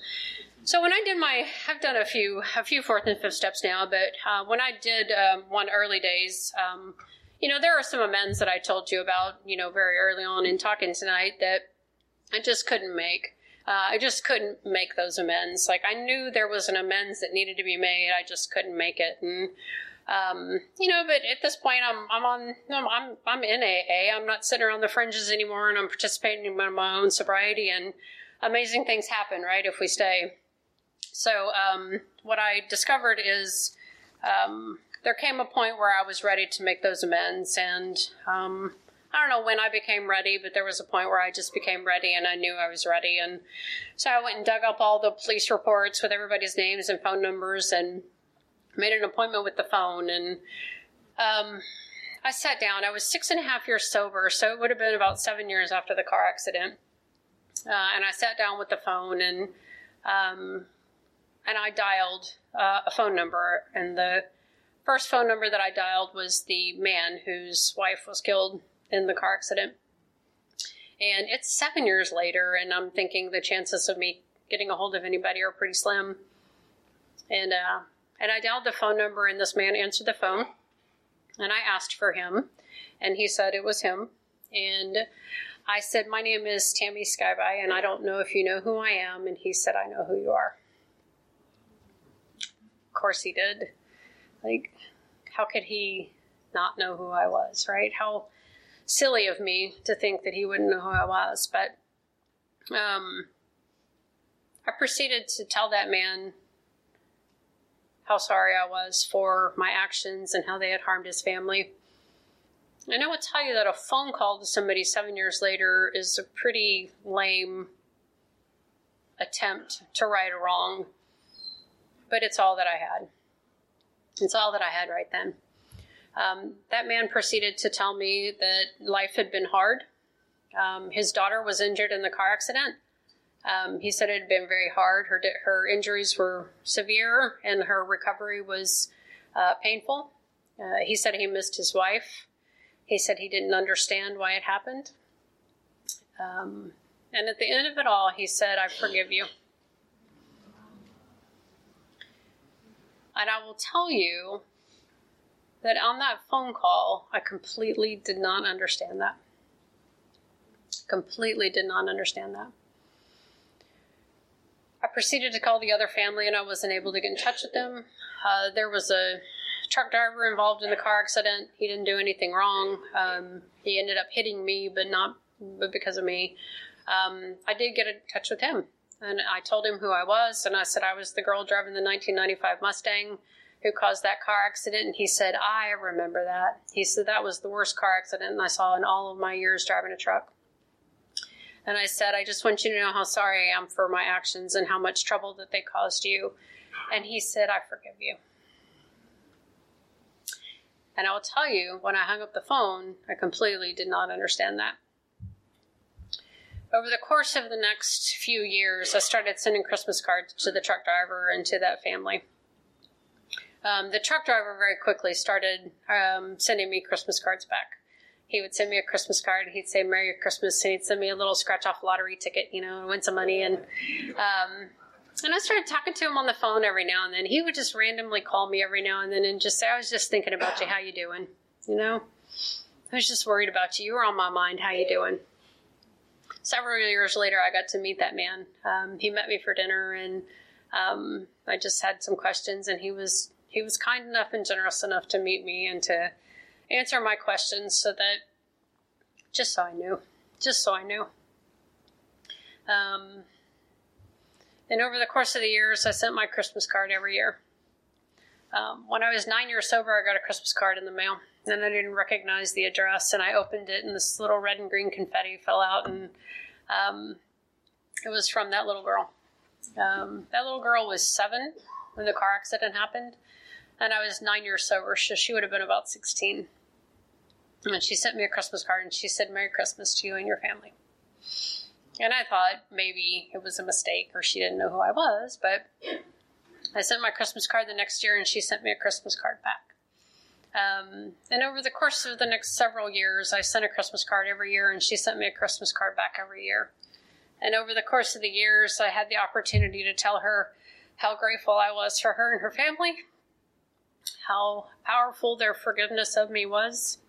so when I did my, I've done a few, a few fourth and fifth steps now, but uh, when I did um, one early days, um, you know, there are some amends that I told you about, you know, very early on in talking tonight that I just couldn't make. Uh, I just couldn't make those amends. Like I knew there was an amends that needed to be made, I just couldn't make it, and um, you know, but at this point, I'm I'm on I'm I'm in AA. I'm not sitting around the fringes anymore, and I'm participating in my own sobriety. And amazing things happen, right? If we stay. So um, what I discovered is um, there came a point where I was ready to make those amends, and um, I don't know when I became ready, but there was a point where I just became ready, and I knew I was ready. And so I went and dug up all the police reports with everybody's names and phone numbers, and made an appointment with the phone and um, I sat down. I was six and a half years sober, so it would have been about seven years after the car accident. Uh, and I sat down with the phone and um, and I dialed uh, a phone number. And the first phone number that I dialed was the man whose wife was killed in the car accident. And it's seven years later, and I'm thinking the chances of me getting a hold of anybody are pretty slim. And uh, and I dialed the phone number, and this man answered the phone. And I asked for him, and he said it was him. And I said, My name is Tammy Skyby, and I don't know if you know who I am. And he said, I know who you are. Of course, he did. Like, how could he not know who I was, right? How silly of me to think that he wouldn't know who I was. But um, I proceeded to tell that man how sorry I was for my actions and how they had harmed his family. And I will tell you that a phone call to somebody seven years later is a pretty lame attempt to right a wrong, but it's all that I had. It's all that I had right then. Um, that man proceeded to tell me that life had been hard. Um, his daughter was injured in the car accident. Um, he said it had been very hard. Her her injuries were severe, and her recovery was uh, painful. Uh, he said he missed his wife. He said he didn't understand why it happened. Um, and at the end of it all, he said, "I forgive you." And I will tell you that on that phone call, I completely did not understand that. Completely did not understand that. I proceeded to call the other family and I wasn't able to get in touch with them. Uh, there was a truck driver involved in the car accident. He didn't do anything wrong. Um, he ended up hitting me, but not but because of me. Um, I did get in touch with him and I told him who I was and I said I was the girl driving the 1995 Mustang who caused that car accident. And he said, I remember that. He said that was the worst car accident I saw in all of my years driving a truck. And I said, I just want you to know how sorry I am for my actions and how much trouble that they caused you. And he said, I forgive you. And I will tell you, when I hung up the phone, I completely did not understand that. Over the course of the next few years, I started sending Christmas cards to the truck driver and to that family. Um, the truck driver very quickly started um, sending me Christmas cards back he would send me a Christmas card. He'd say Merry Christmas, and he'd send me a little scratch off lottery ticket, you know, and win some money. And um, and I started talking to him on the phone every now and then. He would just randomly call me every now and then and just say, "I was just thinking about you. How you doing? You know, I was just worried about you. You were on my mind. How you doing?" Several years later, I got to meet that man. Um, he met me for dinner, and um, I just had some questions, and he was he was kind enough and generous enough to meet me and to answer my questions so that just so I knew, just so I knew. Um, and over the course of the years, I sent my Christmas card every year. Um, when I was nine years sober, I got a Christmas card in the mail, and I didn't recognize the address, and I opened it, and this little red and green confetti fell out, and um, it was from that little girl. Um, that little girl was seven when the car accident happened, and I was nine years sober, so she would have been about 16. And she sent me a Christmas card, and she said, Merry Christmas to you and your family. And I thought maybe it was a mistake or she didn't know who I was, but I sent my Christmas card the next year and she sent me a Christmas card back. Um, and over the course of the next several years, I sent a Christmas card every year and she sent me a Christmas card back every year. And over the course of the years, I had the opportunity to tell her how grateful I was for her and her family, how powerful their forgiveness of me was.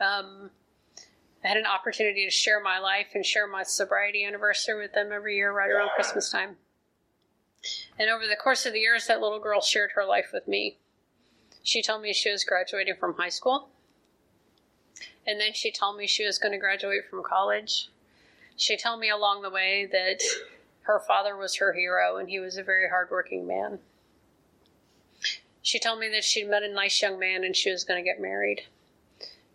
Um, I had an opportunity to share my life and share my sobriety anniversary with them every year right around Christmas time. And over the course of the years, that little girl shared her life with me. She told me she was graduating from high school. And then she told me she was going to graduate from college. She told me along the way that her father was her hero and he was a very hardworking man. She told me that she'd met a nice young man and she was going to get married.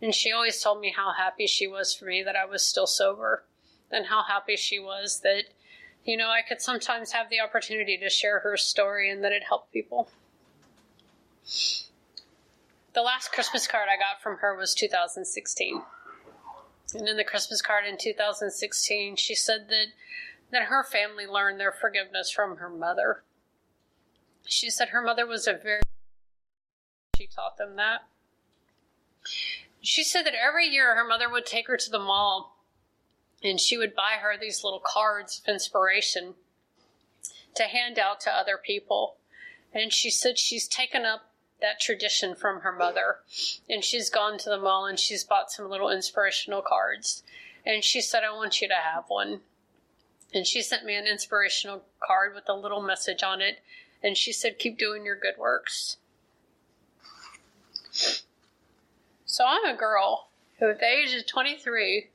And she always told me how happy she was for me that I was still sober, and how happy she was that, you know, I could sometimes have the opportunity to share her story and that it helped people. The last Christmas card I got from her was 2016. And in the Christmas card in 2016, she said that, that her family learned their forgiveness from her mother. She said her mother was a very, she taught them that. She said that every year her mother would take her to the mall and she would buy her these little cards of inspiration to hand out to other people. And she said she's taken up that tradition from her mother. And she's gone to the mall and she's bought some little inspirational cards. And she said, I want you to have one. And she sent me an inspirational card with a little message on it. And she said, Keep doing your good works. So I'm a girl who, at the age of 23,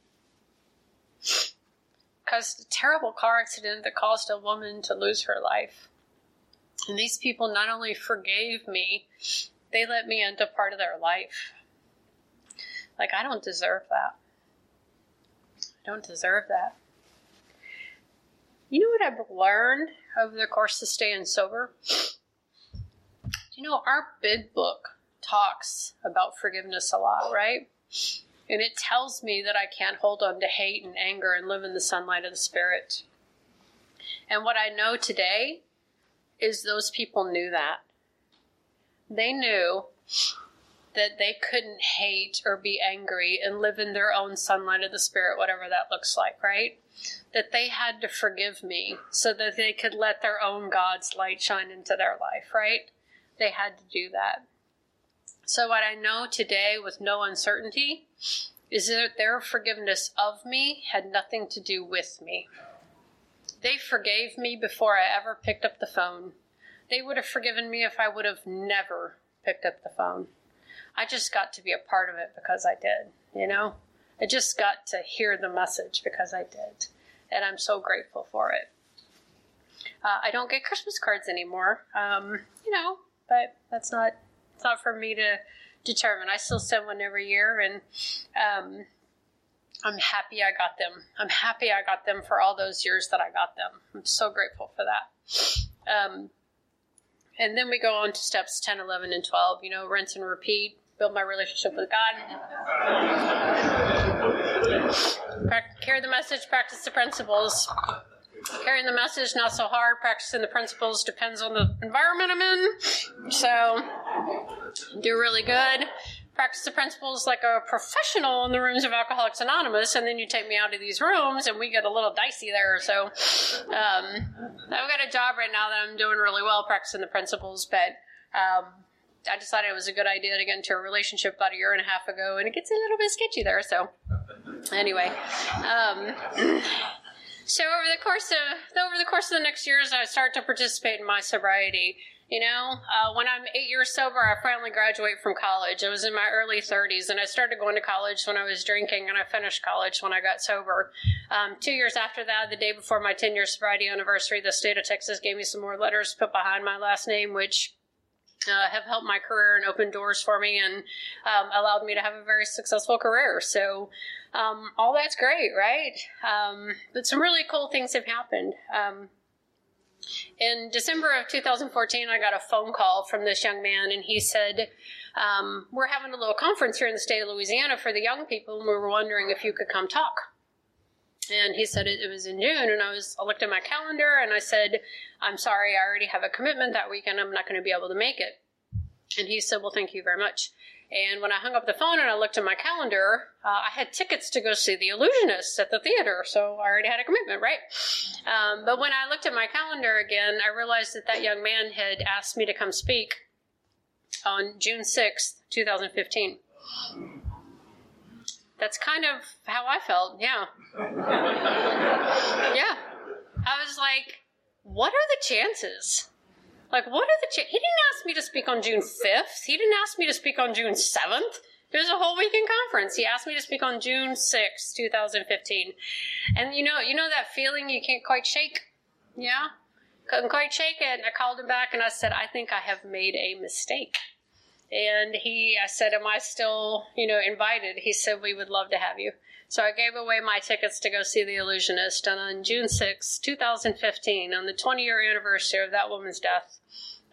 caused a terrible car accident that caused a woman to lose her life. And these people not only forgave me, they let me into part of their life. Like, I don't deserve that. I don't deserve that. You know what I've learned over the course of staying sober? You know, our Big Book talks about forgiveness a lot, right? And it tells me that I can't hold on to hate and anger and live in the sunlight of the Spirit. And what I know today is those people knew that. They knew that they couldn't hate or be angry and live in their own sunlight of the Spirit, whatever that looks like, right? That they had to forgive me so that they could let their own God's light shine into their life, right? They had to do that. So, what I know today with no uncertainty is that their forgiveness of me had nothing to do with me. They forgave me before I ever picked up the phone. They would have forgiven me if I would have never picked up the phone. I just got to be a part of it because I did, you know? I just got to hear the message because I did. And I'm so grateful for it. Uh, I don't get Christmas cards anymore, um, you know, but that's not not for me to determine. I still send one every year, and um, I'm happy I got them. I'm happy I got them for all those years that I got them. I'm so grateful for that. Um, and then we go on to steps 10, 11, and 12. You know, rinse and repeat, build my relationship with God. Carry the message, practice the principles. Carrying the message, not so hard. Practicing the principles depends on the environment I'm in. So, do really good. Practice the principles like a professional in the rooms of Alcoholics Anonymous, and then you take me out of these rooms, and we get a little dicey there. So, um, I've got a job right now that I'm doing really well practicing the principles, but um, I decided it was a good idea to get into a relationship about a year and a half ago, and it gets a little bit sketchy there. So, anyway. Um, So over the course of over the course of the next years, I start to participate in my sobriety, You know, uh, when I'm eight years sober, I finally graduate from college. I was in my early 30s, and I started going to college when I was drinking, and I finished college when I got sober. Um, two years after that, the day before my 10 year sobriety anniversary, the state of Texas gave me some more letters put behind my last name, which uh, have helped my career and opened doors for me and um, allowed me to have a very successful career. So, um, all that's great, right? Um, but some really cool things have happened. In December of 2014, I got a phone call from this young man, and he said, um, We're having a little conference here in the state of Louisiana for the young people, and we were wondering if you could come talk. And he said it, it, was in June, and I was I looked at my calendar and I said, "I'm sorry, I already have a commitment that weekend. I'm not going to be able to make it." And he said, "Well, thank you very much." And when I hung up the phone and I looked at my calendar, uh, I had tickets to go see The Illusionist at the theater, so I already had a commitment, right? Um, but when I looked at my calendar again, I realized that that young man had asked me to come speak on June 6th, 2015. That's kind of how I felt, yeah. yeah. I was like, what are the chances? Like, what are the? He didn't ask me to speak on June 5th. He didn't ask me to speak on June 7th. It was a whole weekend conference. He asked me to speak on June 6th, 2015. And you know, you know that feeling you can't quite shake? Yeah? Couldn't quite shake it. And I called him back and I said, I think I have made a mistake. And he, I said, Am I still, you know, invited? He said, We would love to have you. So I gave away my tickets to go see The Illusionist. And on June 6, 2015, on the 20 year anniversary of that woman's death,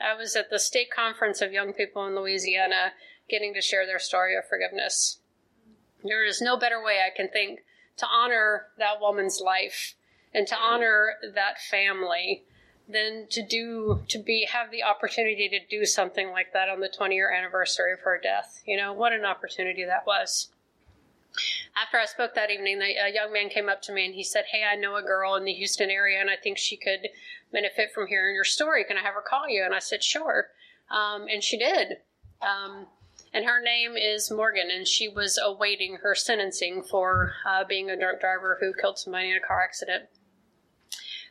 I was at the state conference of young people in Louisiana getting to share their story of forgiveness. There is no better way I can think to honor that woman's life and to honor that family than to do to be have the opportunity to do something like that on the 20 year anniversary of her death. You know, what an opportunity that was. After I spoke that evening, a young man came up to me and he said, Hey, I know a girl in the Houston area and I think she could benefit from hearing your story. Can I have her call you? And I said, Sure. Um, and she did. Um, and her name is Morgan, and she was awaiting her sentencing for uh, being a drunk driver who killed somebody in a car accident.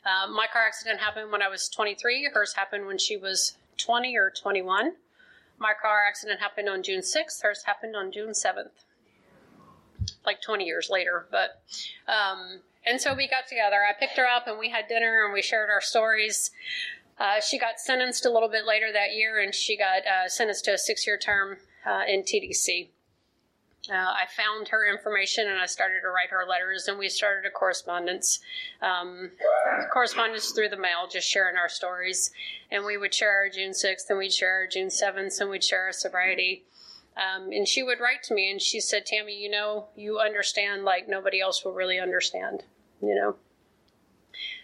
Uh, my car accident happened when I was 23. Hers happened when she was 20 or 21. My car accident happened on June 6th. Hers happened on June 7th like 20 years later. But, um, and so we got together. I picked her up and we had dinner and we shared our stories. Uh, she got sentenced a little bit later that year and she got uh, sentenced to a six year term uh, in TDC. Uh, I found her information and I started to write her letters, and we started a correspondence. Um, correspondence through the mail, just sharing our stories. And we would share our June 6th, and we'd share our June 7th, and we'd share our sobriety. Um, and she would write to me and she said, Tammy, you know, you understand like nobody else will really understand, you know.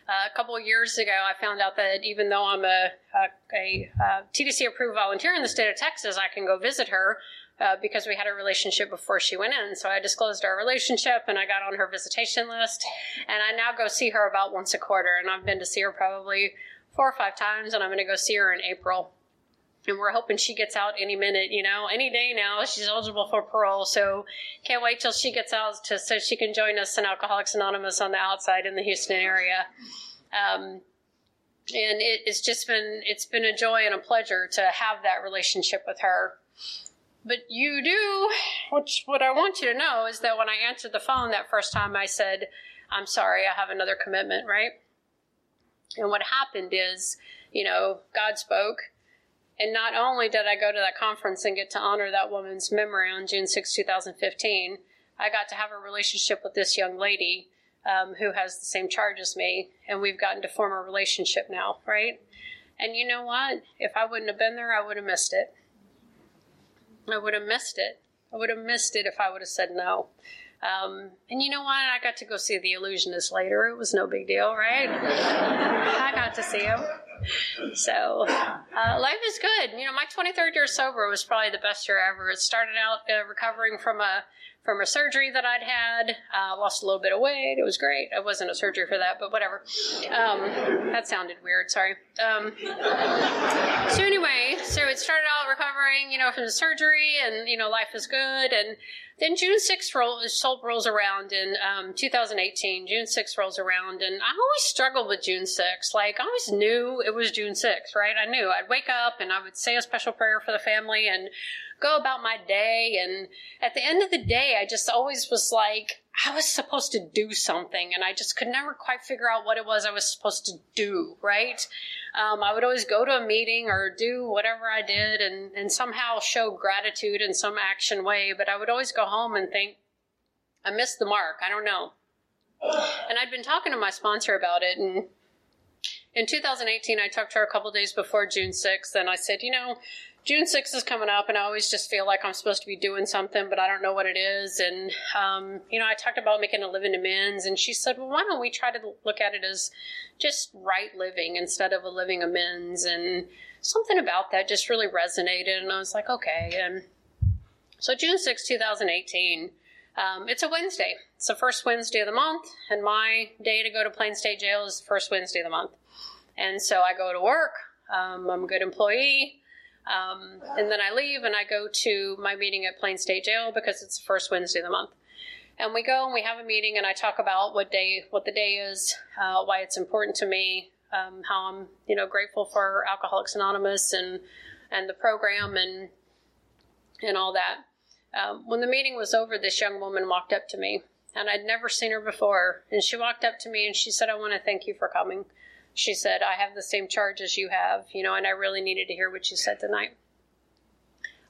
Uh, a couple of years ago, I found out that even though I'm a, a, a, a TDC approved volunteer in the state of Texas, I can go visit her uh, because we had a relationship before she went in. So I disclosed our relationship and I got on her visitation list. And I now go see her about once a quarter. And I've been to see her probably four or five times, and I'm going to go see her in April and we're hoping she gets out any minute, you know, any day now. She's eligible for parole, so can't wait till she gets out to so she can join us in Alcoholics Anonymous on the outside in the Houston area. Um, and it, it's just been it's been a joy and a pleasure to have that relationship with her. But you do, which what I want you to know is that when I answered the phone that first time, I said, "I'm sorry, I have another commitment," right? And what happened is, you know, God spoke and not only did I go to that conference and get to honor that woman's memory on June 6, 2015, I got to have a relationship with this young lady um, who has the same charge as me, and we've gotten to form a relationship now, right? And you know what? If I wouldn't have been there, I would have missed it. I would have missed it. I would have missed it if I would have said no. Um, and you know what? I got to go see the illusionist later. It was no big deal, right? I got to see him so uh, life is good. You know, my 23rd year sober was probably the best year ever. It started out uh, recovering from a from a surgery that I'd had. Uh, lost a little bit of weight. It was great. It wasn't a surgery for that, but whatever. Um, that sounded weird. Sorry. Um, so anyway, so it started out recovering, you know, from the surgery, and you know, life is good. And then June 6th roll, rolls around in um, 2018. June 6th rolls around, and I always struggled with June 6th. Like, I always knew it was June 6th, right? I knew. I'd wake up and I would say a special prayer for the family and go about my day. And at the end of the day, I just always was like, I was supposed to do something, and I just could never quite figure out what it was I was supposed to do, right? Um, I would always go to a meeting or do whatever I did and, and somehow show gratitude in some action way, but I would always go home and think, I missed the mark. I don't know. And I'd been talking to my sponsor about it, and in 2018, I talked to her a couple days before June 6th, and I said, you know, June 6th is coming up, and I always just feel like I'm supposed to be doing something, but I don't know what it is. And, um, you know, I talked about making a living amends, and she said, well, why don't we try to look at it as just right living instead of a living amends? And something about that just really resonated, and I was like, okay. And so June 6, 2018, um, it's a Wednesday. It's the first Wednesday of the month, and my day to go to Plane State Jail is the first Wednesday of the month. And so I go to work. Um, I'm a good employee. Um, and then I leave and I go to my meeting at Plane State Jail because it's the first Wednesday of the month. And we go and we have a meeting and I talk about what day, what the day is, uh, why it's important to me, um, how I'm, you know, grateful for Alcoholics Anonymous and and the program and and all that. Um, when the meeting was over, this young woman walked up to me, and I'd never seen her before. And she walked up to me and she said, "I want to thank you for coming." She said, I have the same charge as you have, you know, and I really needed to hear what you said tonight.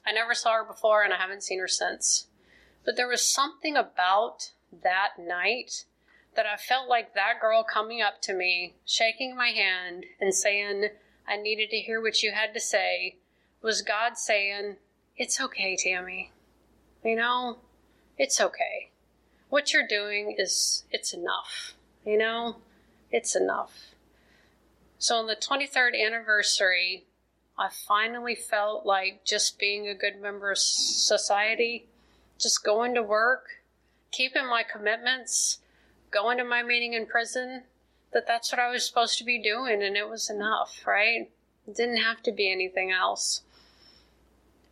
I never saw her before and I haven't seen her since. But there was something about that night that I felt like that girl coming up to me, shaking my hand, and saying, I needed to hear what you had to say, was God saying, It's okay, Tammy. You know, it's okay. What you're doing is, it's enough. You know, it's enough. So on the 23rd anniversary, I finally felt like just being a good member of society, just going to work, keeping my commitments, going to my meeting in prison, that that's what I was supposed to be doing and it was enough, right? It didn't have to be anything else.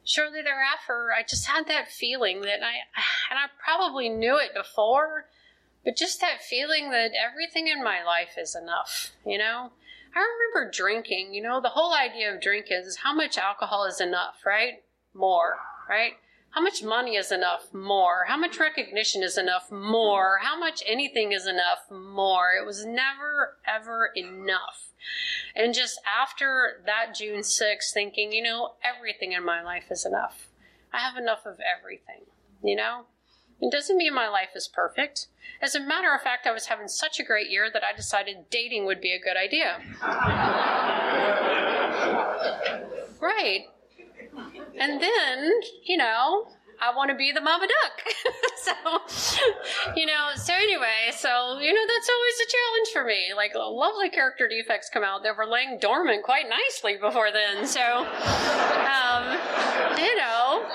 Shortly thereafter, I just had that feeling that I, and I probably knew it before, but just that feeling that everything in my life is enough, you know? I remember drinking, you know, the whole idea of drink is how much alcohol is enough, right? More, right? How much money is enough? More. How much recognition is enough? More. How much anything is enough? More. It was never, ever enough. And just after that June 6th, thinking, you know, everything in my life is enough. I have enough of everything, you know? It doesn't mean my life is perfect. As a matter of fact, I was having such a great year that I decided dating would be a good idea. right. And then, you know, I want to be the mama duck. so, you know, so anyway, so, you know, that's always a challenge for me. Like, lovely character defects come out that were laying dormant quite nicely before then. So, um, you know.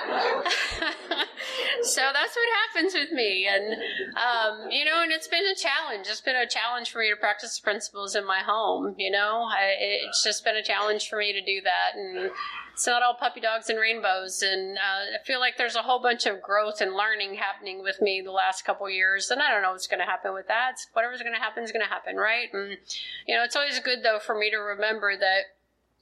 so that's what happens with me. And, um, you know, and it's been a challenge. It's been a challenge for me to practice the principles in my home, you know. I, it's just been a challenge for me to do that. And it's not all puppy dogs and rainbows. And uh, I feel like there's a whole bunch of growth and learning happening with me the last couple years. And I don't know what's going to happen with that. It's, whatever's going to happen is going to happen, right? And, you know, it's always good, though, for me to remember that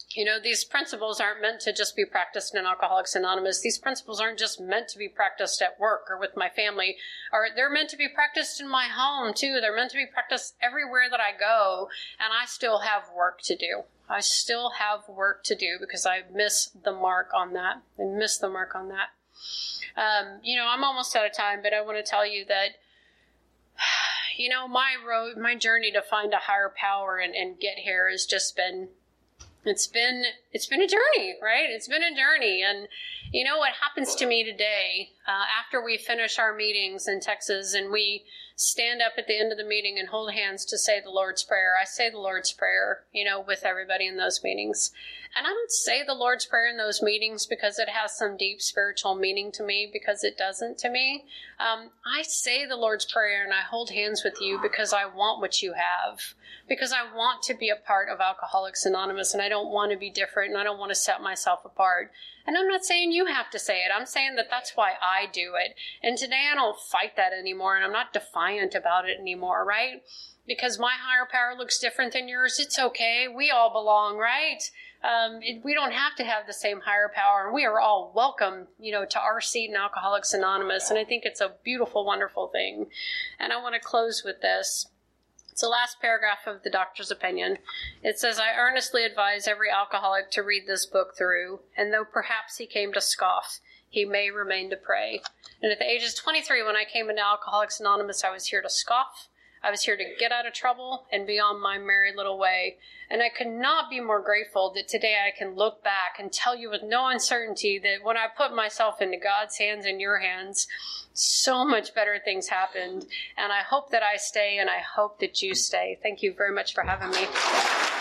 you know, these principles aren't meant to just be practiced in Alcoholics Anonymous. These principles aren't just meant to be practiced at work or with my family, or they're meant to be practiced in my home too. They're meant to be practiced everywhere that I go, and I still have work to do. I still have work to do because I miss the mark on that and miss the mark on that. Um, you know, I'm almost out of time, but I want to tell you that you know my road my journey to find a higher power and, and get here has just been it's been it's been a journey right? It's been a journey. And you know what happens to me today uh, after we finish our meetings in texas and we stand up at the end of the meeting and hold hands to say the lord's prayer i say the lord's prayer you know with everybody in those meetings and i don't say the lord's prayer in those meetings because it has some deep spiritual meaning to me because it doesn't to me um, i say the lord's prayer and i hold hands with you because i want what you have because I want to be a part of Alcoholics Anonymous and I don't want to be different and I don't want to set myself apart. And I'm not saying you have to say it. I'm saying that that's why I do it. And today I don't fight that anymore and I'm not defiant about it anymore, right? Because my higher power looks different than yours. It's okay. We all belong, right? Um, it, we don't have to have the same higher power, and we are all welcome, you know, to our seat in Alcoholics Anonymous. And I think it's a beautiful, wonderful thing. And I want to close with this. It's the last paragraph of the doctor's opinion. It says, I earnestly advise every alcoholic to read this book through, and though perhaps he came to scoff, he may remain to pray. And at the age of 23, when I came into Alcoholics Anonymous, I was here to scoff. I was here to get out of trouble and be on my merry little way. And I could not be more grateful that today I can look back and tell you with no uncertainty that when I put myself into God's hands and your hands, so much better things happened. And I hope that I stay and I hope that you stay. Thank you very much for having me.